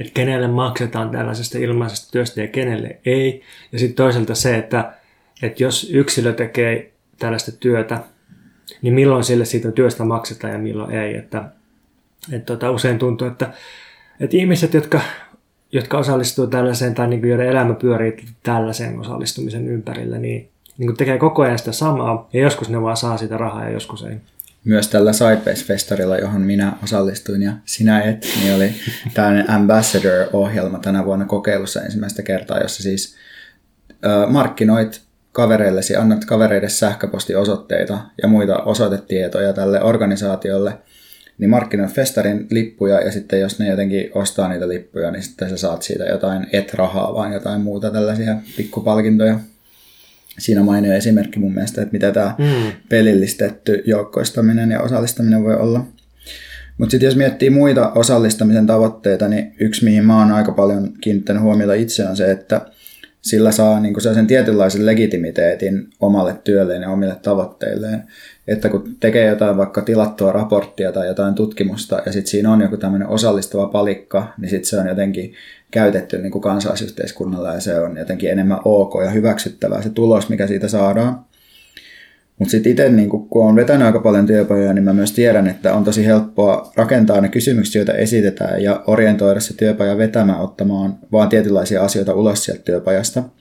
että kenelle maksetaan tällaisesta ilmaisesta työstä ja kenelle ei. Ja sitten toisaalta se, että, että jos yksilö tekee tällaista työtä, niin milloin sille siitä työstä maksetaan ja milloin ei. Että et tota, usein tuntuu, että, että ihmiset, jotka, jotka osallistuu tällaiseen tai niin kuin joiden elämä pyörii tällaiseen osallistumisen ympärillä, niin, niin kuin tekee koko ajan sitä samaa ja joskus ne vaan saa sitä rahaa ja joskus ei. Myös tällä Sidebase-festarilla, johon minä osallistuin ja sinä et, niin oli tällainen Ambassador-ohjelma tänä vuonna kokeilussa ensimmäistä kertaa, jossa siis markkinoit kavereillesi, annat kavereille sähköpostiosoitteita ja muita osoitetietoja tälle organisaatiolle – niin markkinoit festarin lippuja ja sitten jos ne jotenkin ostaa niitä lippuja, niin sitten sä saat siitä jotain et-rahaa, vaan jotain muuta tällaisia pikkupalkintoja. Siinä mainio esimerkki mun mielestä, että mitä tämä mm. pelillistetty joukkoistaminen ja osallistaminen voi olla. Mutta sitten jos miettii muita osallistamisen tavoitteita, niin yksi mihin mä oon aika paljon kiinnittänyt huomiota itse on se, että sillä saa niin sen tietynlaisen legitimiteetin omalle työlleen ja omille tavoitteilleen että kun tekee jotain vaikka tilattua raporttia tai jotain tutkimusta ja sitten siinä on joku tämmöinen osallistava palikka, niin sitten se on jotenkin käytetty niin kuin kansalaisyhteiskunnalla ja se on jotenkin enemmän ok ja hyväksyttävää se tulos, mikä siitä saadaan. Mutta sitten itse, niin kun on vetänyt aika paljon työpajoja, niin mä myös tiedän, että on tosi helppoa rakentaa ne kysymykset, joita esitetään ja orientoida se työpaja vetämään ottamaan vaan tietynlaisia asioita ulos sieltä työpajasta –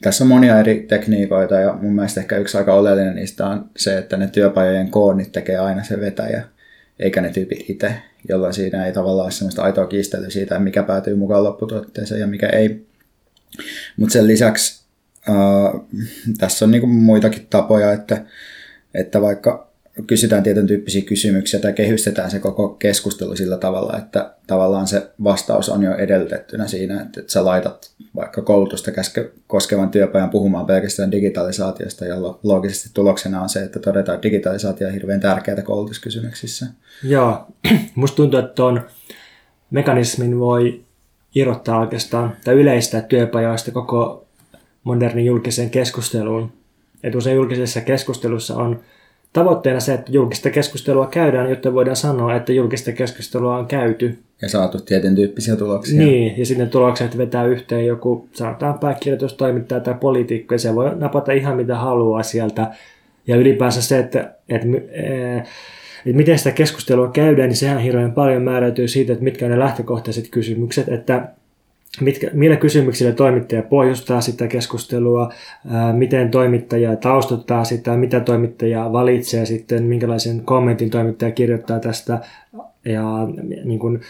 tässä on monia eri tekniikoita ja mun mielestä ehkä yksi aika oleellinen niistä on se, että ne työpajojen koonnit tekee aina se vetäjä, eikä ne tyypit itse, jolloin siinä ei tavallaan ole sellaista aitoa kiistelyä siitä, mikä päätyy mukaan lopputuotteeseen ja mikä ei. Mutta sen lisäksi äh, tässä on niinku muitakin tapoja, että, että vaikka kysytään tietyn tyyppisiä kysymyksiä tai kehystetään se koko keskustelu sillä tavalla, että tavallaan se vastaus on jo edellytettynä siinä, että, että sä laitat vaikka koulutusta koskevan työpajan puhumaan pelkästään digitalisaatiosta, ja loogisesti tuloksena on se, että todetaan, että digitalisaatio on hirveän tärkeää koulutuskysymyksissä. Joo, musta tuntuu, että tuon mekanismin voi irrottaa oikeastaan tai yleistää työpajoista koko modernin julkiseen keskusteluun. Että usein julkisessa keskustelussa on tavoitteena se, että julkista keskustelua käydään, jotta voidaan sanoa, että julkista keskustelua on käyty. Ja saatu tietyn tyyppisiä tuloksia. Niin, ja sitten tulokset vetää yhteen joku, sanotaan pääkirjoitustoimittaja tai poliitikko, ja se voi napata ihan mitä haluaa sieltä. Ja ylipäänsä se, että, että, että miten sitä keskustelua käydään, niin sehän hirveän paljon määräytyy siitä, että mitkä on ne lähtökohtaiset kysymykset, että mitkä, millä kysymyksillä toimittaja pohjustaa sitä keskustelua, ää, miten toimittaja taustottaa sitä, mitä toimittaja valitsee sitten, minkälaisen kommentin toimittaja kirjoittaa tästä? Ja niin kuin,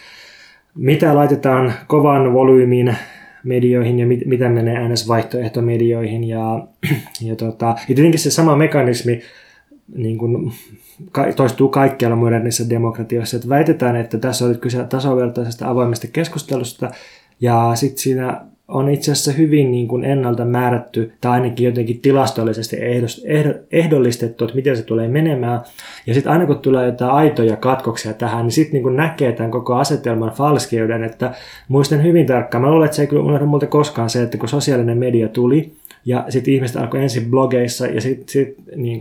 mitä laitetaan kovan volyymin medioihin ja mit, mitä menee NS-vaihtoehtomedioihin ja, ja, tota, ja tietenkin se sama mekanismi niin kuin, toistuu kaikkialla modernissa demokratioissa, että väitetään, että tässä on kyse tasavertaisesta avoimesta keskustelusta, ja sitten siinä on itse asiassa hyvin niin kuin ennalta määrätty, tai ainakin jotenkin tilastollisesti ehdollistettu, että miten se tulee menemään. Ja sitten aina kun tulee jotain aitoja katkoksia tähän, niin sitten niin näkee tämän koko asetelman falskeuden, että muistan hyvin tarkkaan, mä luulen, että se ei kyllä multa koskaan se, että kun sosiaalinen media tuli, ja sitten ihmiset alkoi ensin blogeissa ja sitten sit, niin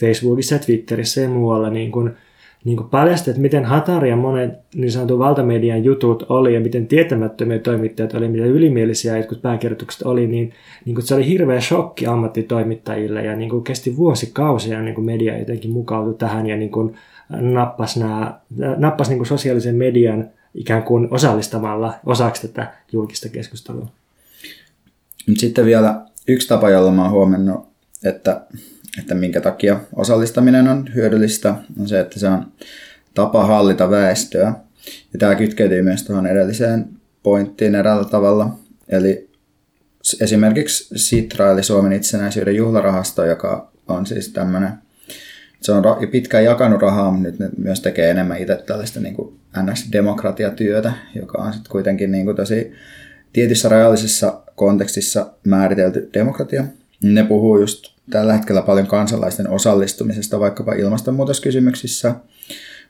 Facebookissa Twitterissä ja muualla niin kuin niin paljasti, että miten hataria monet niin sanotun valtamedian jutut oli ja miten tietämättömiä toimittajat oli, miten ylimielisiä jotkut pääkirjoitukset oli, niin, niin kuin se oli hirveä shokki ammattitoimittajille ja niin kuin kesti vuosikausia niin kuin media jotenkin mukautui tähän ja niin kuin nappasi, nämä, nappasi niin kuin sosiaalisen median ikään kuin osallistamalla osaksi tätä julkista keskustelua. Sitten vielä yksi tapa, jolla mä oon huomannut, että että minkä takia osallistaminen on hyödyllistä, on se, että se on tapa hallita väestöä. Ja tämä kytkeytyy myös tuohon edelliseen pointtiin eräällä tavalla. Eli esimerkiksi Sitra, eli Suomen itsenäisyyden juhlarahasto, joka on siis tämmöinen, se on pitkään jakanut rahaa, mutta nyt ne myös tekee enemmän itse tällaista niin kuin NS-demokratiatyötä, joka on sitten kuitenkin niin kuin tosi tietyssä rajallisessa kontekstissa määritelty demokratia. Ne puhuu just tällä hetkellä paljon kansalaisten osallistumisesta vaikkapa ilmastonmuutoskysymyksissä,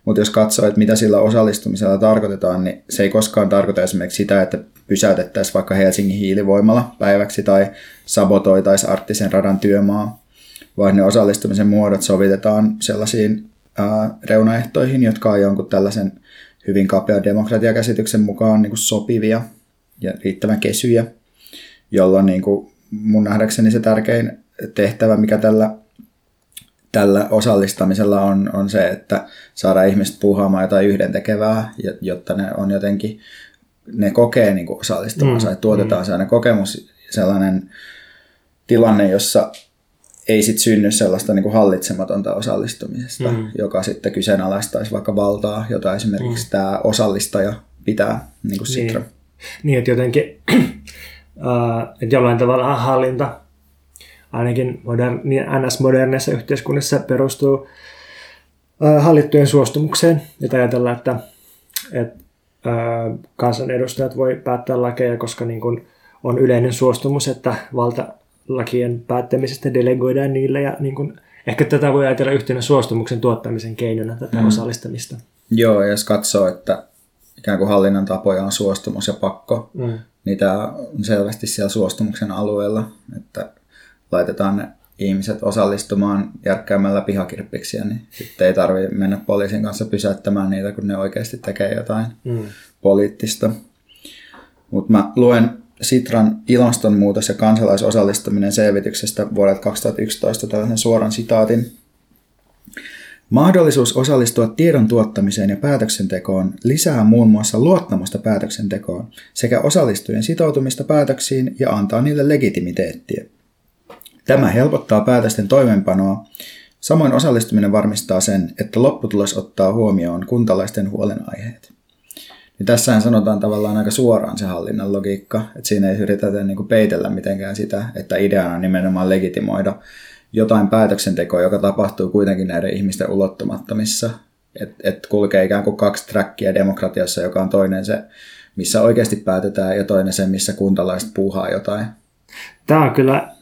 mutta jos katsoo, että mitä sillä osallistumisella tarkoitetaan, niin se ei koskaan tarkoita esimerkiksi sitä, että pysäytettäisiin vaikka Helsingin hiilivoimalla päiväksi tai sabotoitaisiin arktisen radan työmaa, vaan ne osallistumisen muodot sovitetaan sellaisiin ää, reunaehtoihin, jotka on jonkun tällaisen hyvin kapean demokratiakäsityksen mukaan niin kuin sopivia ja riittävän kesyjä, jolloin niin kuin mun nähdäkseni se tärkein tehtävä, mikä tällä, tällä osallistamisella on, on se, että saadaan ihmiset puhumaan jotain yhdentekevää, jotta ne on jotenkin, ne kokee niin kuin osallistumansa, mm, että tuotetaan mm. sellainen kokemus, sellainen tilanne, jossa ei sit synny sellaista niin kuin hallitsematonta osallistumisesta, mm. joka sitten kyseenalaistaisi vaikka valtaa, jota esimerkiksi mm. tämä osallistaja pitää niin kuin Sitra. Niin. niin, että jotenkin että jollain tavalla hallinta ainakin moderni, NS-modernissa yhteiskunnassa perustuu hallittujen suostumukseen. Ja ajatellaan, että, että kansanedustajat voi päättää lakeja, koska niin kuin on yleinen suostumus, että valta lakien päättämisestä delegoidaan niille ja niin kuin, ehkä tätä voi ajatella yhtenä suostumuksen tuottamisen keinona tätä mm. osallistamista. Joo, ja jos katsoo, että ikään kuin hallinnan tapoja on suostumus ja pakko, mm. niin tämä on selvästi siellä suostumuksen alueella, että laitetaan ne ihmiset osallistumaan järkkäämällä pihakirppiksiä, niin sitten ei tarvitse mennä poliisin kanssa pysäyttämään niitä, kun ne oikeasti tekee jotain mm. poliittista. Mutta mä luen Sitran ilmastonmuutos ja kansalaisosallistuminen selvityksestä vuodelta 2011 tällaisen suoran sitaatin. Mahdollisuus osallistua tiedon tuottamiseen ja päätöksentekoon lisää muun muassa luottamusta päätöksentekoon sekä osallistujien sitoutumista päätöksiin ja antaa niille legitimiteettiä. Tämä helpottaa päätösten toimeenpanoa. Samoin osallistuminen varmistaa sen, että lopputulos ottaa huomioon kuntalaisten huolenaiheet. Niin tässähän sanotaan tavallaan aika suoraan se hallinnan logiikka, että siinä ei yritetä niin kuin peitellä mitenkään sitä, että ideana on nimenomaan legitimoida jotain päätöksentekoa, joka tapahtuu kuitenkin näiden ihmisten ulottumattomissa. Että et kulkee ikään kuin kaksi trackia demokratiassa, joka on toinen se, missä oikeasti päätetään, ja toinen se, missä kuntalaiset puuhaa jotain. Tämä on kyllä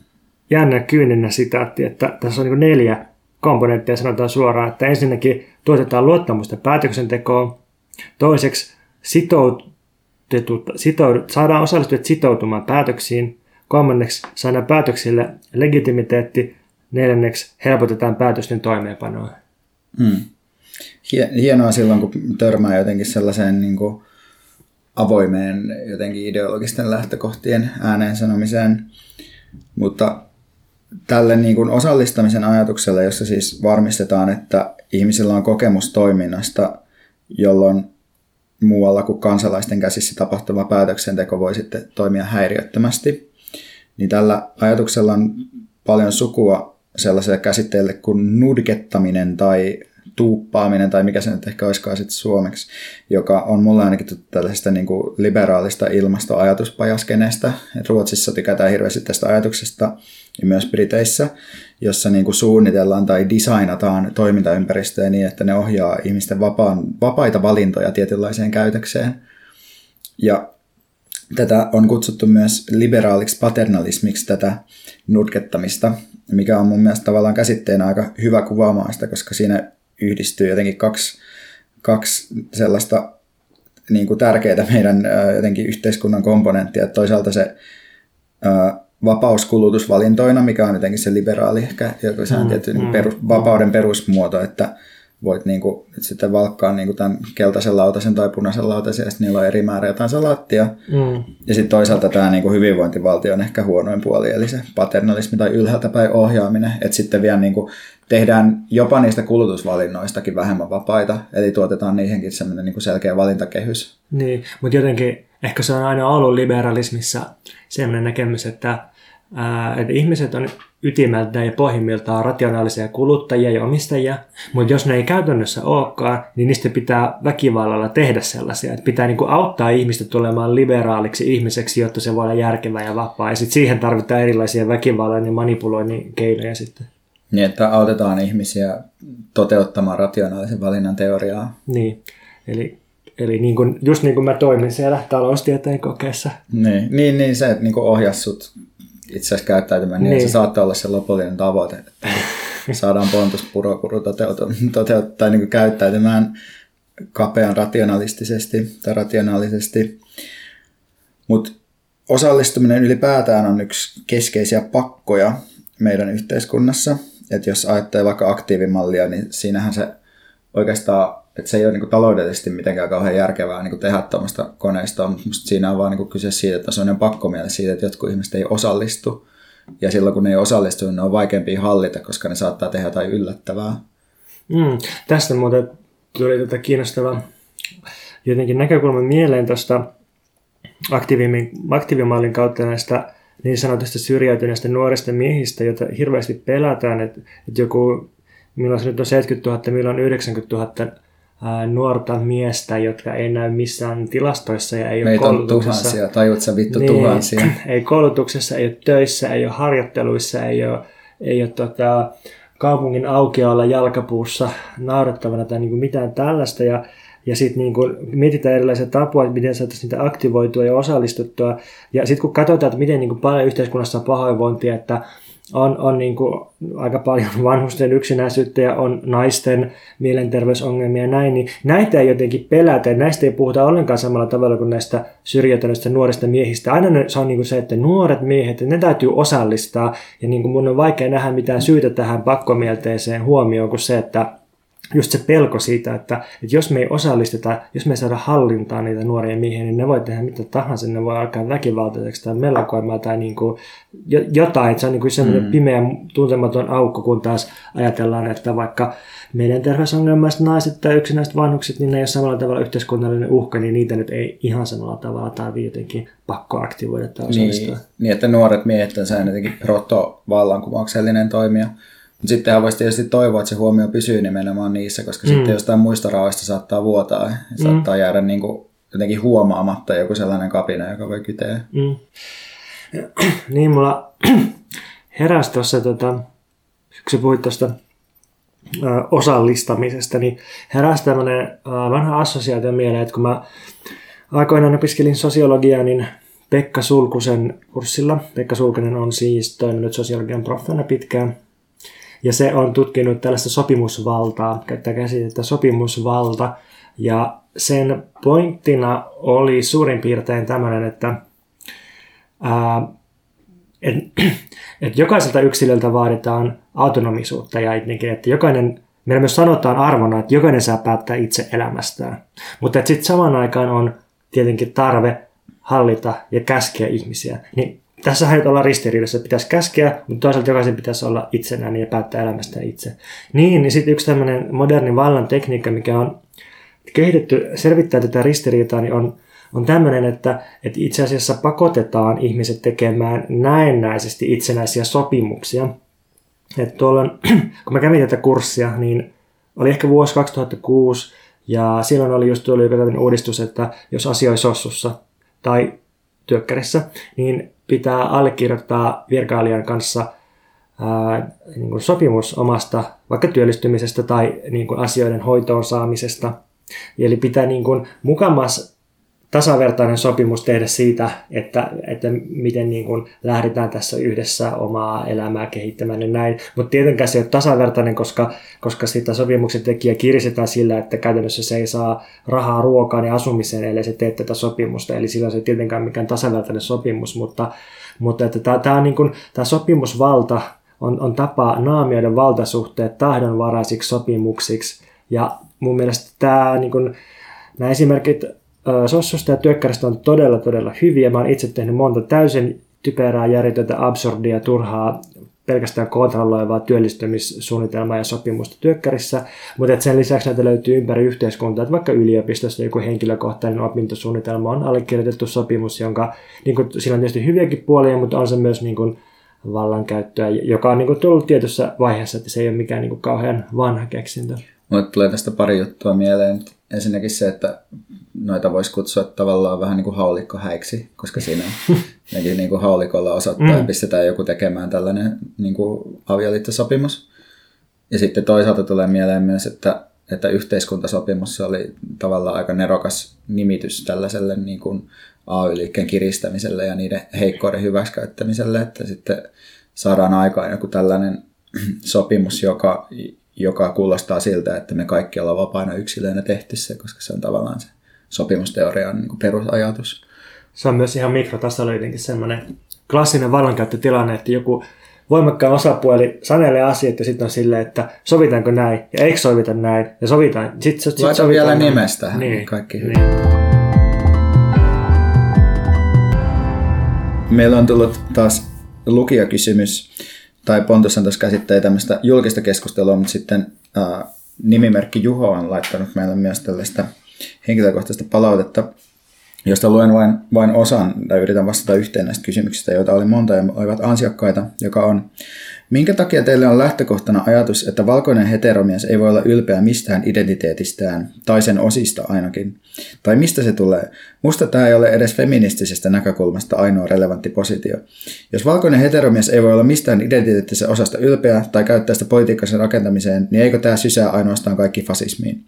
jännä kyyninen sitaatti, että tässä on niin neljä komponenttia, sanotaan suoraan, että ensinnäkin tuotetaan luottamusta päätöksentekoon, toiseksi sitoutetut, sitoudut, saadaan osallistujat sitoutumaan päätöksiin, kolmanneksi saadaan päätöksille legitimiteetti, neljänneksi helpotetaan päätösten toimeenpanoa. Mm. Hienoa silloin, kun törmää jotenkin sellaiseen niin kuin avoimeen jotenkin ideologisten lähtökohtien ääneen sanomiseen, mutta tälle niin kuin osallistamisen ajatukselle, jossa siis varmistetaan, että ihmisillä on kokemus toiminnasta, jolloin muualla kuin kansalaisten käsissä tapahtuva päätöksenteko voi sitten toimia häiriöttömästi, niin tällä ajatuksella on paljon sukua sellaiselle käsitteelle kuin nudkettaminen tai tuuppaaminen, tai mikä se nyt ehkä olisikaan sitten suomeksi, joka on mulle ainakin tällaisesta niin kuin liberaalista ilmastoajatuspajaskeneesta. Et Ruotsissa tykätään hirveästi tästä ajatuksesta, ja myös Briteissä, jossa niin kuin suunnitellaan tai designataan toimintaympäristöjä niin, että ne ohjaa ihmisten vapaan, vapaita valintoja tietynlaiseen käytökseen. Ja tätä on kutsuttu myös liberaaliksi paternalismiksi tätä nurkettamista, mikä on mun mielestä tavallaan käsitteenä aika hyvä kuvaamaan sitä, koska siinä yhdistyy jotenkin kaksi, kaksi sellaista niin kuin tärkeää meidän jotenkin yhteiskunnan komponenttia. Toisaalta se vapaus kulutusvalintoina, mikä on jotenkin se liberaali ehkä, joku se on mm, tietty niin mm, perus, vapauden perusmuoto, että voit niin kuin, sitten valkkaa niin kuin tämän keltaisen lautasen tai punaisen lautasen, ja sitten niillä on eri määrä jotain salaattia. Mm. Ja sitten toisaalta tämä niin kuin hyvinvointivaltio on ehkä huonoin puoli, eli se paternalismi tai ylhäältä päin ohjaaminen, että sitten vielä niin kuin tehdään jopa niistä kulutusvalinnoistakin vähemmän vapaita, eli tuotetaan niihinkin semmoinen niin kuin selkeä valintakehys. Niin, mutta jotenkin ehkä se on aina ollut liberalismissa sellainen näkemys, että että ihmiset on ytimeltään ja pohjimmiltaan rationaalisia kuluttajia ja omistajia, mutta jos ne ei käytännössä olekaan, niin niistä pitää väkivallalla tehdä sellaisia. Että pitää niinku auttaa ihmistä tulemaan liberaaliksi ihmiseksi, jotta se voi olla järkevä ja vapaa. Ja sitten siihen tarvitaan erilaisia väkivallan ja manipuloinnin keinoja sitten. Niin, että autetaan ihmisiä toteuttamaan rationaalisen valinnan teoriaa. Niin, eli Eli niin kuin, just niin kuin mä toimin siellä taloustieteen kokeessa. Niin, niin, niin se niin kuin sut itse asiassa käyttäytymään niin, niin. että se saattaa olla se lopullinen tavoite, että saadaan Pontus Purokuru toteuttaa niin käyttäytymään kapean rationalistisesti tai rationaalisesti. Mutta osallistuminen ylipäätään on yksi keskeisiä pakkoja meidän yhteiskunnassa. Että jos ajattelee vaikka aktiivimallia, niin siinähän se oikeastaan että se ei ole niin kuin taloudellisesti mitenkään kauhean järkevää niin kuin tehdä tuommoista koneistoa, mutta siinä on vaan niin kuin kyse siitä, että on sellainen pakkomiele siitä, että jotkut ihmiset ei osallistu. Ja silloin kun ne ei osallistu, niin ne on vaikeampia hallita, koska ne saattaa tehdä jotain yllättävää. Mm, tästä muuten tuli tätä kiinnostavaa jotenkin näkökulma mieleen tuosta aktiivimallin kautta näistä niin sanotusta syrjäytyneistä nuorista miehistä, joita hirveästi pelätään, että, että joku, milloin se nyt on 70 000, milloin 90 000 nuorta miestä, jotka ei näy missään tilastoissa ja ei ole Meitä koulutuksessa. tuhansia, tajut sä vittu niin, tuhansia. Ei koulutuksessa, ei ole töissä, ei ole harjoitteluissa, ei ole, ei ole tota, kaupungin aukealla jalkapuussa naurettavana tai niin kuin mitään tällaista. Ja, ja sitten niin mietitään erilaisia tapoja, miten saataisiin niitä aktivoitua ja osallistuttua. Ja sitten kun katsotaan, että miten niin kuin paljon yhteiskunnassa on pahoinvointia, että on, on niin kuin aika paljon vanhusten yksinäisyyttä ja on naisten mielenterveysongelmia ja näin, niin näitä ei jotenkin pelätä. Näistä ei puhuta ollenkaan samalla tavalla kuin näistä syrjäytyneistä nuorista miehistä. Aina se on niin kuin se, että nuoret miehet, ne täytyy osallistaa ja niin kuin mun on vaikea nähdä mitään syytä tähän pakkomielteiseen huomioon kuin se, että just se pelko siitä, että, että jos me ei osallisteta, jos me ei saada hallintaa niitä nuoria miehiä, niin ne voi tehdä mitä tahansa, ne voi alkaa väkivaltaiseksi tai mellakoimaan tai niin kuin jotain, että se on niin kuin semmoinen mm. pimeä tuntematon aukko, kun taas ajatellaan, että vaikka meidän terveysongelmaiset naiset tai yksinäiset vanhukset, niin ne ei ole samalla tavalla yhteiskunnallinen uhka, niin niitä nyt ei ihan samalla tavalla tai jotenkin pakko aktivoida tai osallistua. Niin, niin että nuoret miehet on jotenkin proto-vallankumouksellinen toimija. Mutta sittenhän voisi tietysti toivoa, että se huomio pysyy nimenomaan niissä, koska mm. sitten jostain muista raoista saattaa vuotaa ja mm. saattaa jäädä niin kuin jotenkin huomaamatta joku sellainen kapina, joka voi kyteä. Mm. niin, mulla heräsi tuossa, tota, kun sä puhuit tuosta osallistamisesta, niin heräsi tämmöinen vanha assosiaatio mieleen, että kun mä aikoinaan opiskelin sosiologiaa, niin Pekka Sulkusen kurssilla. Pekka Sulkunen on siis toiminut sosiologian proffana pitkään ja se on tutkinut tällaista sopimusvaltaa, käyttää käsitettä sopimusvalta. Ja sen pointtina oli suurin piirtein tämmöinen, että ää, että et jokaiselta yksilöltä vaaditaan autonomisuutta ja jotenkin, että jokainen, meillä myös sanotaan arvona, että jokainen saa päättää itse elämästään. Mutta sitten samaan aikaan on tietenkin tarve hallita ja käskeä ihmisiä. Niin tässä ei olla ristiriidassa, pitäisi käskeä, mutta toisaalta jokaisen pitäisi olla itsenäinen ja päättää elämästään itse. Niin, niin sitten yksi tämmöinen moderni vallan tekniikka, mikä on kehitetty selvittää tätä ristiriitaa, niin on, on tämmöinen, että, että itse asiassa pakotetaan ihmiset tekemään näennäisesti itsenäisiä sopimuksia. Että tuolla, kun mä kävin tätä kurssia, niin oli ehkä vuosi 2006, ja silloin oli just tullut joku uudistus, että jos asioi sossussa tai työkkärissä, niin pitää allekirjoittaa virkailijan kanssa ää, niin kuin sopimus omasta vaikka työllistymisestä tai niin kuin asioiden hoitoon saamisesta. Eli pitää niin kuin mukamas tasavertainen sopimus tehdä siitä, että, että miten niin kuin lähdetään tässä yhdessä omaa elämää kehittämään ja näin. Mutta tietenkään se ei ole tasavertainen, koska, koska sitä sopimuksen tekijä kiristetään sillä, että käytännössä se ei saa rahaa ruokaan ja asumiseen, ellei se tee tätä sopimusta. Eli silloin se ei tietenkään mikään tasavertainen sopimus, mutta, mutta että tämä, tämä, niin kuin, tämä sopimusvalta on, on tapa naamioida valtasuhteet tahdonvaraisiksi sopimuksiksi. Ja mun mielestä tämä, niin kuin, nämä esimerkit Sossusta ja Työkkäristä on todella, todella hyviä. Mä oon itse tehnyt monta täysin typerää, järjetöntä, absurdia, turhaa, pelkästään kontrolloivaa työllistymissuunnitelmaa ja sopimusta työkkärissä, mutta sen lisäksi näitä löytyy ympäri yhteiskuntaa, että vaikka yliopistossa joku henkilökohtainen opintosuunnitelma on allekirjoitettu sopimus, jonka niin kuin, sillä on tietysti hyviäkin puolia, mutta on se myös niin kuin, vallankäyttöä, joka on niin kuin, tullut tietyssä vaiheessa, että se ei ole mikään niin kuin, kauhean vanha keksintö. Mulle tulee tästä pari juttua mieleen. Ensinnäkin se, että noita voisi kutsua tavallaan vähän niin kuin haulikkohäiksi, koska siinä niin kuin haulikolla osoittaa mm. pistetään joku tekemään tällainen niin kuin avioliittosopimus. Ja sitten toisaalta tulee mieleen myös, että, että yhteiskuntasopimus oli tavallaan aika nerokas nimitys tällaiselle niin kuin AY-liikkeen kiristämiselle ja niiden heikkouden hyväksikäyttämiselle, että sitten saadaan aikaan joku tällainen sopimus, joka, joka kuulostaa siltä, että me kaikki ollaan vapaina yksilöinä tehty se, koska se on tavallaan se sopimusteorian niin perusajatus. Se on myös ihan mikrotasolla jotenkin semmoinen klassinen vallankäyttötilanne, että joku voimakkaan osapuoli sanelee asiat ja sitten on silleen, että sovitaanko näin ja eikö sovita näin ja sovitaan. Sitten sit Laita sovitaan vielä näin. nimestä niin. kaikki hyvin. Niin. Meillä on tullut taas lukijakysymys tai Pontus on tässä käsittää tämmöistä julkista keskustelua, mutta sitten äh, nimimerkki Juho on laittanut meille myös tällaista henkilökohtaista palautetta, josta luen vain, vain osan tai yritän vastata yhteen näistä kysymyksistä, joita oli monta ja olivat ansiokkaita, joka on Minkä takia teille on lähtökohtana ajatus, että valkoinen heteromies ei voi olla ylpeä mistään identiteetistään, tai sen osista ainakin? Tai mistä se tulee? Musta tämä ei ole edes feministisestä näkökulmasta ainoa relevantti positio. Jos valkoinen heteromies ei voi olla mistään identiteettisessä osasta ylpeä tai käyttää sitä politiikkansa rakentamiseen, niin eikö tämä sysää ainoastaan kaikki fasismiin?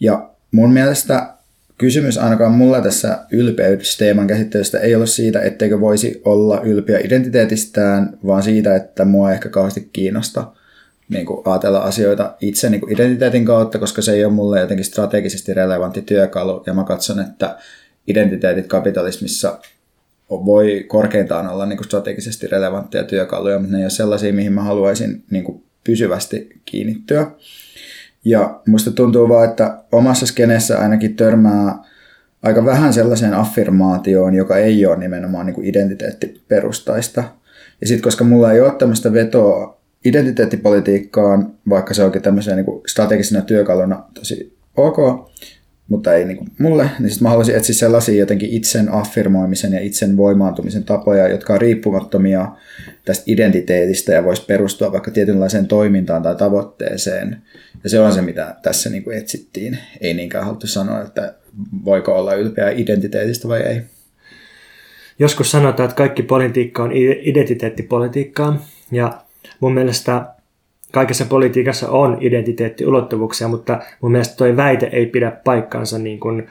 Ja mun mielestä kysymys ainakaan mulla tässä ylpeysteeman käsittelystä ei ole siitä, etteikö voisi olla ylpeä identiteetistään, vaan siitä, että mua ehkä kauheasti kiinnosta niin kuin ajatella asioita itse niin kuin identiteetin kautta, koska se ei ole mulle jotenkin strategisesti relevantti työkalu. Ja mä katson, että identiteetit kapitalismissa voi korkeintaan olla niin kuin strategisesti relevantteja työkaluja, mutta ne ei ole sellaisia, mihin mä haluaisin niin kuin pysyvästi kiinnittyä. Ja musta tuntuu vaan, että omassa skenessä ainakin törmää aika vähän sellaiseen affirmaatioon, joka ei ole nimenomaan niin kuin identiteettiperustaista. Ja sitten koska mulla ei ole tämmöistä vetoa identiteettipolitiikkaan, vaikka se onkin tämmöisenä niin strategisena työkaluna tosi ok, mutta ei niin kuin mulle, niin sitten mä haluaisin etsiä sellaisia jotenkin itsen affirmoimisen ja itsen voimaantumisen tapoja, jotka on riippumattomia tästä identiteetistä ja voisi perustua vaikka tietynlaiseen toimintaan tai tavoitteeseen. Ja se on se, mitä tässä niin kuin etsittiin. Ei niinkään haluttu sanoa, että voiko olla ylpeä identiteetistä vai ei. Joskus sanotaan, että kaikki politiikka on identiteettipolitiikkaa. Ja mun mielestä kaikessa politiikassa on identiteettiulottuvuuksia, mutta mun mielestä toi väite ei pidä paikkaansa niin kuin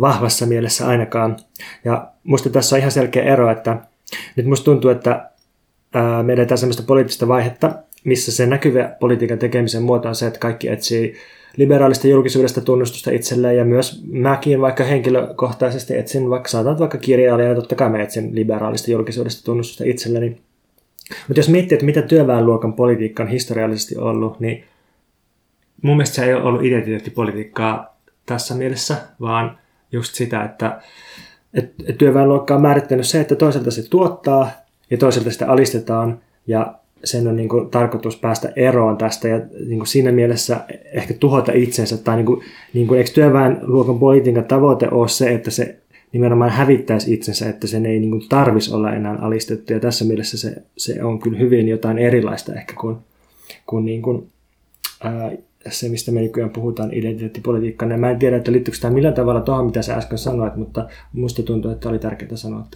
vahvassa mielessä ainakaan. Ja musta tässä on ihan selkeä ero, että nyt musta tuntuu, että meidän edetään sellaista poliittista vaihetta, missä se näkyvä politiikan tekemisen muoto on se, että kaikki etsii liberaalista julkisuudesta tunnustusta itselleen ja myös mäkin vaikka henkilökohtaisesti etsin, vaikka saatan vaikka kirjailijana, totta kai mä etsin liberaalista julkisuudesta tunnustusta itselleni. Mutta jos miettii, että mitä työväenluokan politiikka on historiallisesti ollut, niin mun mielestä se ei ole ollut identiteettipolitiikkaa tässä mielessä, vaan just sitä, että, että työväenluokka on määrittänyt se, että toisaalta se tuottaa ja toisaalta sitä alistetaan ja sen on niin kuin, tarkoitus päästä eroon tästä ja niin kuin siinä mielessä ehkä tuhota itsensä. Tai niin kuin, niin kuin, eikö työväenluokan politiikan tavoite ole se, että se nimenomaan hävittäisi itsensä, että sen ei niin tarvitsisi olla enää alistettu. Ja tässä mielessä se, se on kyllä hyvin jotain erilaista ehkä kuin, kuin, niin kuin ää, se, mistä me nykyään puhutaan identiteettipolitiikkaan. Ja mä en tiedä, että liittyykö tämä millään tavalla tuohon, mitä sä äsken sanoit, mutta musta tuntuu, että oli tärkeää sanoa.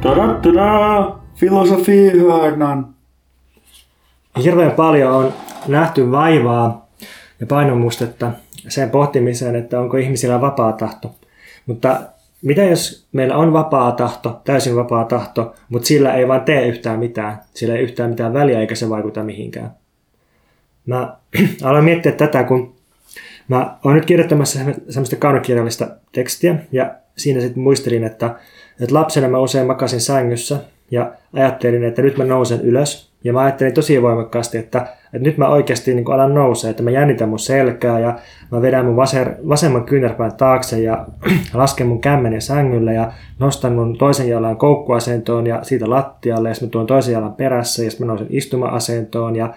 Tada, Filosofihörnan! Hirveän paljon on nähty vaivaa ja painomustetta sen pohtimiseen, että onko ihmisillä vapaa tahto. Mutta mitä jos meillä on vapaa tahto, täysin vapaa tahto, mutta sillä ei vaan tee yhtään mitään, sillä ei yhtään mitään väliä eikä se vaikuta mihinkään. Mä aloin miettiä tätä, kun mä oon nyt kirjoittamassa semmoista kaunokirjallista tekstiä ja siinä sitten muistelin, että että lapsena mä usein makasin sängyssä ja ajattelin, että nyt mä nousen ylös. Ja mä ajattelin tosi voimakkaasti, että, että nyt mä oikeasti niin alan nousee, että mä jännitän mun selkää ja mä vedän mun vaser, vasemman kyynärpään taakse ja lasken mun kämmenen sängylle ja nostan mun toisen jalan koukkuasentoon ja siitä lattialle ja mä tuon toisen jalan perässä ja mä nousen istuma-asentoon ja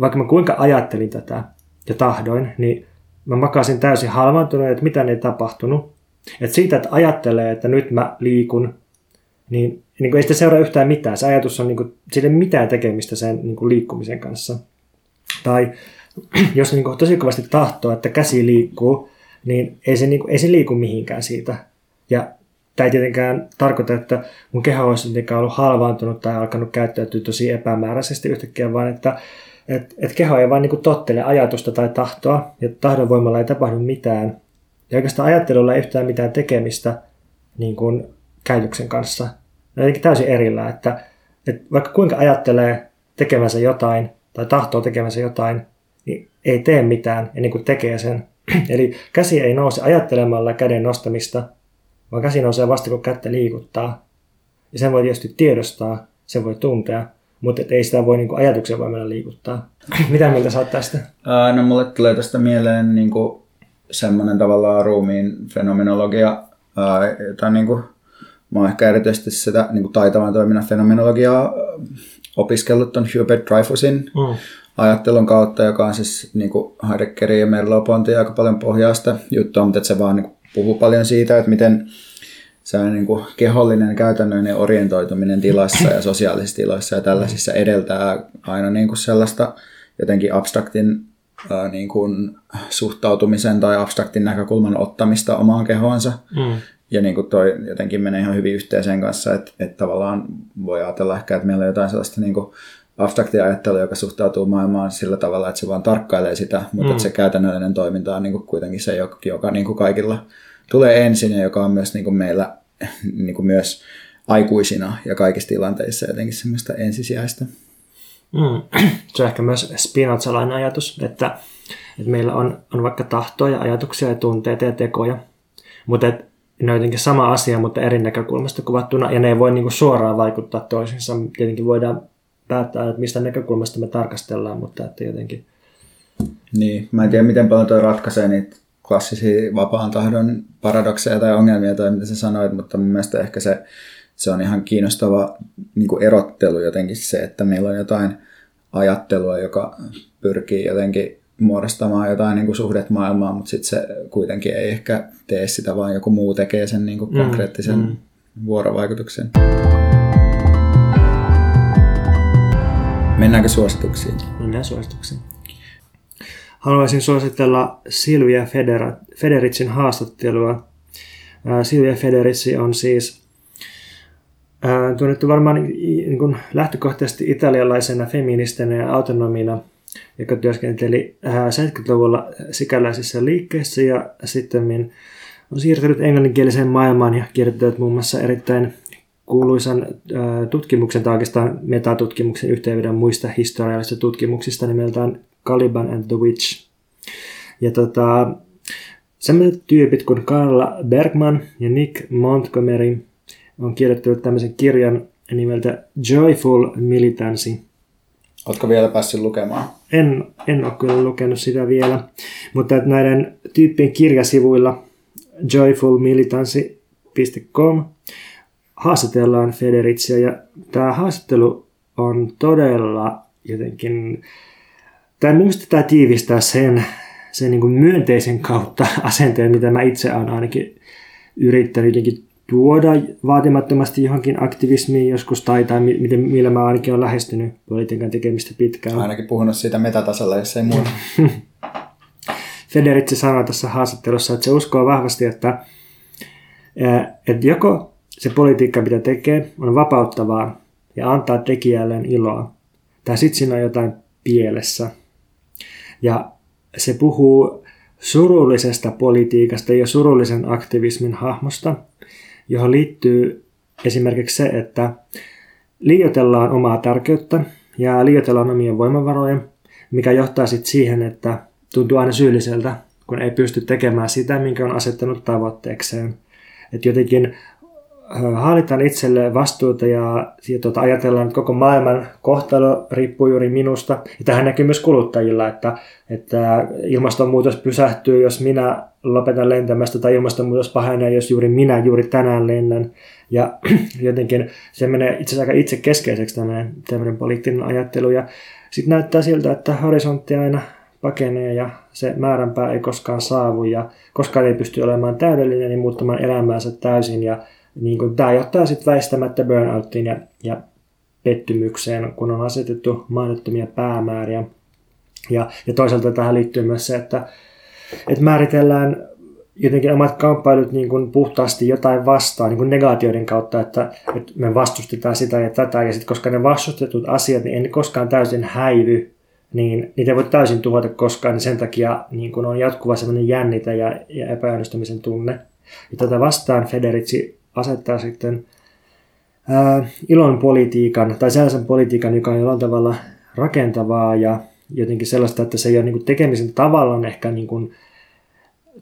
vaikka mä kuinka ajattelin tätä ja tahdoin, niin mä makasin täysin halvaantunut, että mitä ei tapahtunut. Et siitä, että ajattelee, että nyt mä liikun, niin, niin kuin ei sitä seuraa yhtään mitään. Se ajatus on, niin kuin, sillä ei mitään tekemistä sen niin kuin liikkumisen kanssa. Tai jos niin kuin, tosi kovasti tahtoo, että käsi liikkuu, niin ei se, niin kuin, ei se liiku mihinkään siitä. Ja tämä ei tietenkään tarkoita, että mun keho olisi ollut halvaantunut tai alkanut käyttäytyä tosi epämääräisesti yhtäkkiä, vaan että et, et keho ei vaan niin tottele ajatusta tai tahtoa, ja tahdon voimalla ei tapahdu mitään, ja oikeastaan ajattelulla ei yhtään mitään tekemistä niin kuin käytöksen kanssa. Jotenkin täysin erillä, että, että vaikka kuinka ajattelee tekemänsä jotain tai tahtoo tekemänsä jotain, niin ei tee mitään ennen kuin tekee sen. Eli käsi ei nouse ajattelemalla käden nostamista, vaan käsi nousee vasta kun kättä liikuttaa. Ja sen voi tietysti tiedostaa, sen voi tuntea, mutta ei sitä voi niin ajatuksen voimalla liikuttaa. Mitä mieltä sä oot tästä? no mulle tulee tästä mieleen niin kuin semmoinen tavallaan ruumiin fenomenologia, jota niin kuin, mä oon ehkä erityisesti sitä niin kuin taitavan toiminnan fenomenologiaa opiskellut ton Hubert Dreyfusin mm. ajattelun kautta, joka on siis niin kuin Heideggerin ja Merleau-Pontin aika paljon pohjaista juttua, mutta se vaan niin kuin, puhuu paljon siitä, että miten se niin kuin kehollinen käytännöllinen orientoituminen tilassa ja sosiaalisissa tiloissa ja tällaisissa edeltää aina niin kuin sellaista jotenkin abstraktin ää, niin kuin suhtautumisen tai abstraktin näkökulman ottamista omaan kehoonsa. Mm. Ja niin kuin toi jotenkin menee ihan hyvin yhteen sen kanssa, että, että tavallaan voi ajatella ehkä, että meillä on jotain sellaista niin kuin abstraktia ajattelua, joka suhtautuu maailmaan sillä tavalla, että se vaan tarkkailee sitä, mutta mm. että se käytännöllinen toiminta on niin kuin kuitenkin se, joka, joka niin kuin kaikilla tulee ensin ja joka on myös niin kuin meillä niin kuin myös aikuisina ja kaikissa tilanteissa jotenkin semmoista ensisijaista. Mm. Se on ehkä myös spinozalainen ajatus, että, että meillä on, on vaikka tahtoja, ajatuksia ja tunteita ja tekoja, mutta että ne on jotenkin sama asia, mutta eri näkökulmasta kuvattuna, ja ne ei voi niin kuin suoraan vaikuttaa toisiinsa. Tietenkin voidaan päättää, että mistä näkökulmasta me tarkastellaan, mutta että jotenkin... Niin, mä en tiedä, miten paljon toi ratkaisee niitä klassisia vapaan tahdon paradokseja tai ongelmia tai mitä sä sanoit, mutta mun mielestä ehkä se se on ihan kiinnostava niin kuin erottelu jotenkin se, että meillä on jotain ajattelua, joka pyrkii jotenkin muodostamaan jotain niin kuin suhdet maailmaan, mutta sitten se kuitenkin ei ehkä tee sitä, vaan joku muu tekee sen niin kuin mm, konkreettisen mm. vuorovaikutuksen. Mennäänkö suosituksiin? Mennään suosituksiin. Haluaisin suositella Silvia Federitsin haastattelua. Silvia Federitsi on siis tunnettu varmaan niin kuin lähtökohtaisesti italialaisena feministinä ja autonomina, joka työskenteli 70-luvulla sikäläisissä liikkeissä ja sitten on siirtynyt englanninkieliseen maailmaan ja kirjoittanut muun muassa erittäin kuuluisan tutkimuksen tai oikeastaan metatutkimuksen yhteenvedon muista historiallisista tutkimuksista nimeltään Caliban and the Witch. Ja tota, sellaiset tyypit kuin Carla Bergman ja Nick Montgomery on kirjoittanut tämmöisen kirjan nimeltä Joyful Militancy. Oletko vielä päässyt lukemaan? En, en ole kyllä lukenut sitä vielä, mutta että näiden tyyppien kirjasivuilla joyfulmilitancy.com haastatellaan Federicia ja tämä haastattelu on todella jotenkin, tai minusta tämä tiivistää sen, sen niin kuin myönteisen kautta asenteen, mitä mä itse olen ainakin yrittänyt jotenkin tuoda vaatimattomasti johonkin aktivismiin joskus tai, tai miten, millä mä ainakin olen lähestynyt politiikan tekemistä pitkään. Ainakin puhunut siitä metatasolla, jos ei muuta. Federitsi sanoi tässä haastattelussa, että se uskoo vahvasti, että, että joko se politiikka, mitä tekee, on vapauttavaa ja antaa tekijälleen iloa, tai sitten siinä on jotain pielessä. Ja se puhuu surullisesta politiikasta ja surullisen aktivismin hahmosta, johon liittyy esimerkiksi se, että liioitellaan omaa tärkeyttä ja liioitellaan omien voimavaroja, mikä johtaa sitten siihen, että tuntuu aina syylliseltä, kun ei pysty tekemään sitä, minkä on asettanut tavoitteekseen. Että jotenkin haalitaan itselle vastuuta ja, ja tuota, ajatellaan, että koko maailman kohtalo riippuu juuri minusta. Ja tähän näkyy myös kuluttajilla, että, että ilmastonmuutos pysähtyy, jos minä lopetan lentämästä, tai ilmastonmuutos pahenee, jos juuri minä juuri tänään lennän. Ja jotenkin se menee itse asiassa aika itse keskeiseksi tämmöinen, tämmöinen poliittinen ajattelu. Ja sitten näyttää siltä, että horisontti aina pakenee ja se määränpää ei koskaan saavu ja koskaan ei pysty olemaan täydellinen, niin muuttamaan elämäänsä täysin. Ja niin kuin, tämä johtaa sitten väistämättä burnouttiin ja, ja pettymykseen, kun on asetettu mahdottomia päämääriä. Ja, ja toisaalta tähän liittyy myös se, että, että määritellään jotenkin omat kamppailut niin kuin puhtaasti jotain vastaan, niin kuin negaatioiden kautta, että, että me vastustetaan sitä ja tätä, ja sitten koska ne vastustetut asiat, niin ei koskaan täysin häivy, niin niitä ei voi täysin tuhota koskaan, niin sen takia niin kuin on jatkuva sellainen jännitä ja, ja epäonnistumisen tunne. Ja tätä vastaan Federitsi asettaa sitten ää, ilon politiikan tai sellaisen politiikan, joka on jollain tavalla rakentavaa ja jotenkin sellaista, että se ei ole niin kuin tekemisen tavallaan ehkä niin kuin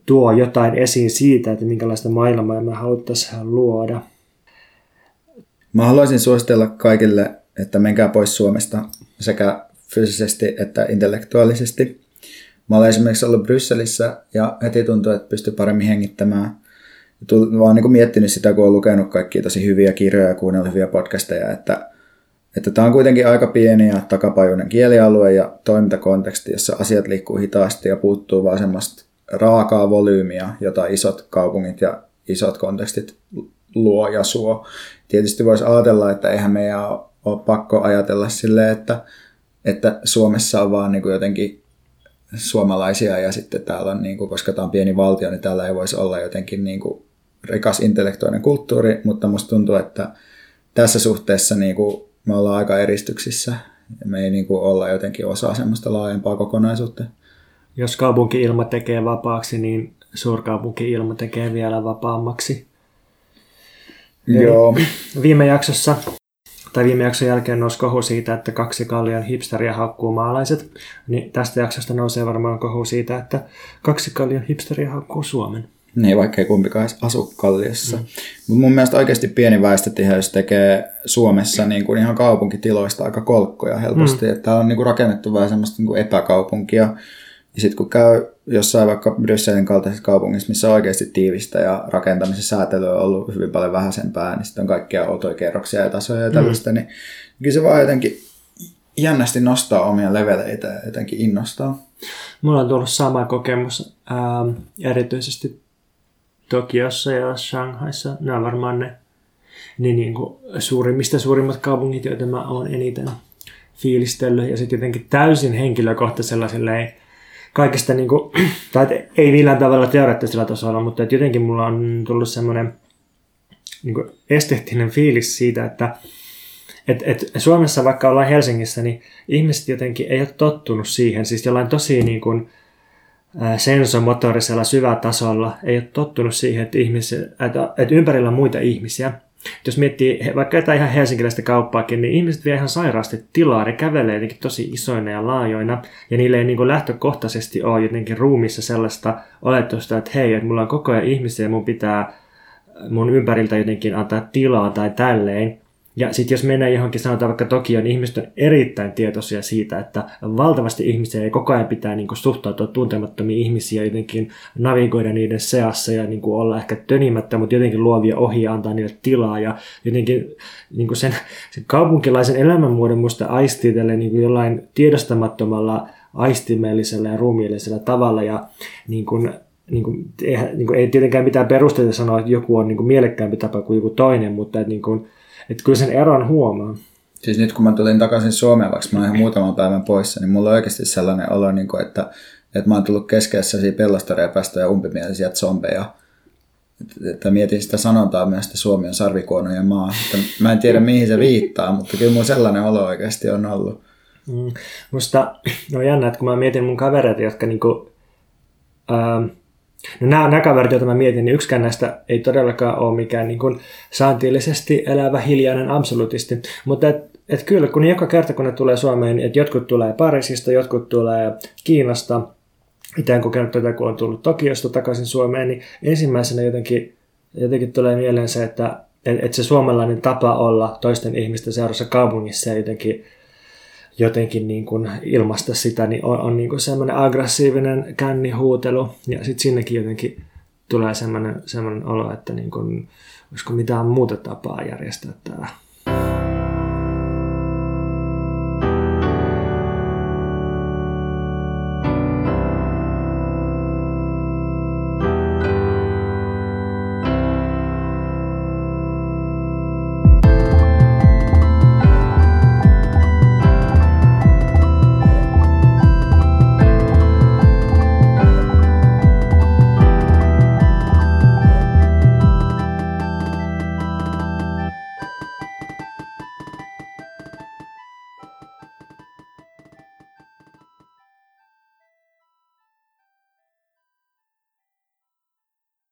tuo jotain esiin siitä, että minkälaista maailmaa me haluttaisiin luoda. Mä haluaisin suositella kaikille, että menkää pois Suomesta sekä fyysisesti että intellektuaalisesti. Mä olen esimerkiksi ollut Brysselissä ja heti tuntuu, että pystyy paremmin hengittämään mä oon niin miettinyt sitä, kun olen lukenut kaikkia tosi hyviä kirjoja ja kuunnellut hyviä podcasteja, että että tämä on kuitenkin aika pieni ja takapajuinen kielialue ja toimintakonteksti, jossa asiat liikkuu hitaasti ja puuttuu vaan semmoista raakaa volyymiä, jota isot kaupungit ja isot kontekstit luo ja suo. Tietysti voisi ajatella, että eihän meidän ole pakko ajatella silleen, että, että Suomessa on vaan niin kuin jotenkin suomalaisia ja sitten täällä on, niin kuin, koska tämä on pieni valtio, niin täällä ei voisi olla jotenkin niin kuin rikas intellektuaalinen kulttuuri, mutta musta tuntuu, että tässä suhteessa niin kuin me ollaan aika eristyksissä ja me ei niin kuin olla jotenkin osa semmoista laajempaa kokonaisuutta. Jos kaupunki-ilma tekee vapaaksi, niin suurkaupunki-ilma tekee vielä vapaammaksi. Joo. Viime jaksossa tai viime jakson jälkeen nousi kohu siitä, että kaksi kallion hipsteriä haukkuu maalaiset, niin tästä jaksosta nousee varmaan kohu siitä, että kaksi kallion hipsteriä haukkuu Suomen. Niin, vaikka ei kumpikaan asu Kalliossa. Mm. Mutta mun mielestä oikeasti pieni väestötiheys tekee Suomessa niin kuin ihan kaupunkitiloista aika kolkkoja helposti. Mm. Että on niin kuin rakennettu vähän semmoista niin kuin epäkaupunkia. Ja sitten kun käy jossain vaikka Brysselin kaltaisessa kaupungissa, missä on oikeasti tiivistä ja rakentamisen säätely on ollut hyvin paljon vähäisempää, niin sitten on kaikkia outoja kerroksia ja tasoja ja tällaista, mm. niin kyllä se vaan jotenkin jännästi nostaa omia leveleitä ja jotenkin innostaa. Mulla on tullut sama kokemus, ähm, erityisesti Tokiossa ja Shanghaissa. Nämä on varmaan ne, ne niin kuin suurimmista suurimmat kaupungit, joita mä oon eniten fiilistellyt. Ja sitten jotenkin täysin henkilökohtaisella silleen, kaikesta, niin kuin, tai ei millään tavalla teoreettisella tasolla, mutta että jotenkin mulla on tullut semmoinen niin kuin esteettinen fiilis siitä, että et, et Suomessa vaikka ollaan Helsingissä, niin ihmiset jotenkin ei ole tottunut siihen, siis jollain tosi niin kuin, sensomotorisella syvätasolla ei ole tottunut siihen, että, ihmisiä, että, että ympärillä on muita ihmisiä. jos miettii vaikka jotain ihan helsinkiläistä kauppaakin, niin ihmiset vie ihan sairaasti tilaa, ne kävelee jotenkin tosi isoina ja laajoina, ja niille ei niin kuin lähtökohtaisesti ole jotenkin ruumissa sellaista oletusta, että hei, että mulla on koko ajan ihmisiä ja mun pitää mun ympäriltä jotenkin antaa tilaa tai tälleen. Ja sitten jos mennään johonkin, sanotaan vaikka Tokioon, niin ihmiset on erittäin tietoisia siitä, että valtavasti ihmisiä ei koko ajan pitää niin kuin, suhtautua tuntemattomia ihmisiä, jotenkin navigoida niiden seassa ja niin kuin, olla ehkä tönimättä, mutta jotenkin luovia ohi ja antaa niille tilaa. Ja jotenkin niin kuin sen, sen kaupunkilaisen elämänmuodon muista aistii tälle niin kuin jollain tiedostamattomalla aistimellisellä ja ruumiillisella tavalla. Ja niin kuin, niin kuin, ei, niin kuin, ei tietenkään mitään perusteita sanoa, että joku on niin kuin, mielekkäämpi tapa kuin joku toinen, mutta että, niin kuin, että kyllä sen eron huomaa. Siis nyt kun mä tulin takaisin Suomeen, vaikka mä olen ihan muutaman päivän poissa, niin mulla on oikeasti sellainen olo, niin kuin, että, että mä oon tullut keskessä pellastarepästä ja umpimielisiä zombeja. Että, mietin sitä sanontaa myös, että Suomi on sarvikuonojen maa. Että mä en tiedä mihin se viittaa, mutta kyllä mun sellainen olo oikeasti on ollut. Mm. Musta no jännä, että kun mä mietin mun kavereita, jotka niinku, ähm, No nämä, nämä kaverit, joita mä mietin, niin yksikään näistä ei todellakaan ole mikään niin kuin saantillisesti elävä hiljainen absolutisti. Mutta et, et kyllä, kun joka kerta kun ne tulee Suomeen, että jotkut tulee Pariisista, jotkut tulee Kiinasta, itse en kokenut tätä, kun on tullut Tokiosta takaisin Suomeen, niin ensimmäisenä jotenkin, jotenkin tulee mieleen se, että, että se suomalainen tapa olla toisten ihmisten seurassa kaupungissa ja jotenkin jotenkin niin kuin ilmaista sitä, niin on, on niin kuin semmoinen aggressiivinen kännihuutelu. Ja sitten sinnekin jotenkin tulee semmoinen, semmoinen olo, että niin kuin, olisiko mitään muuta tapaa järjestää tämä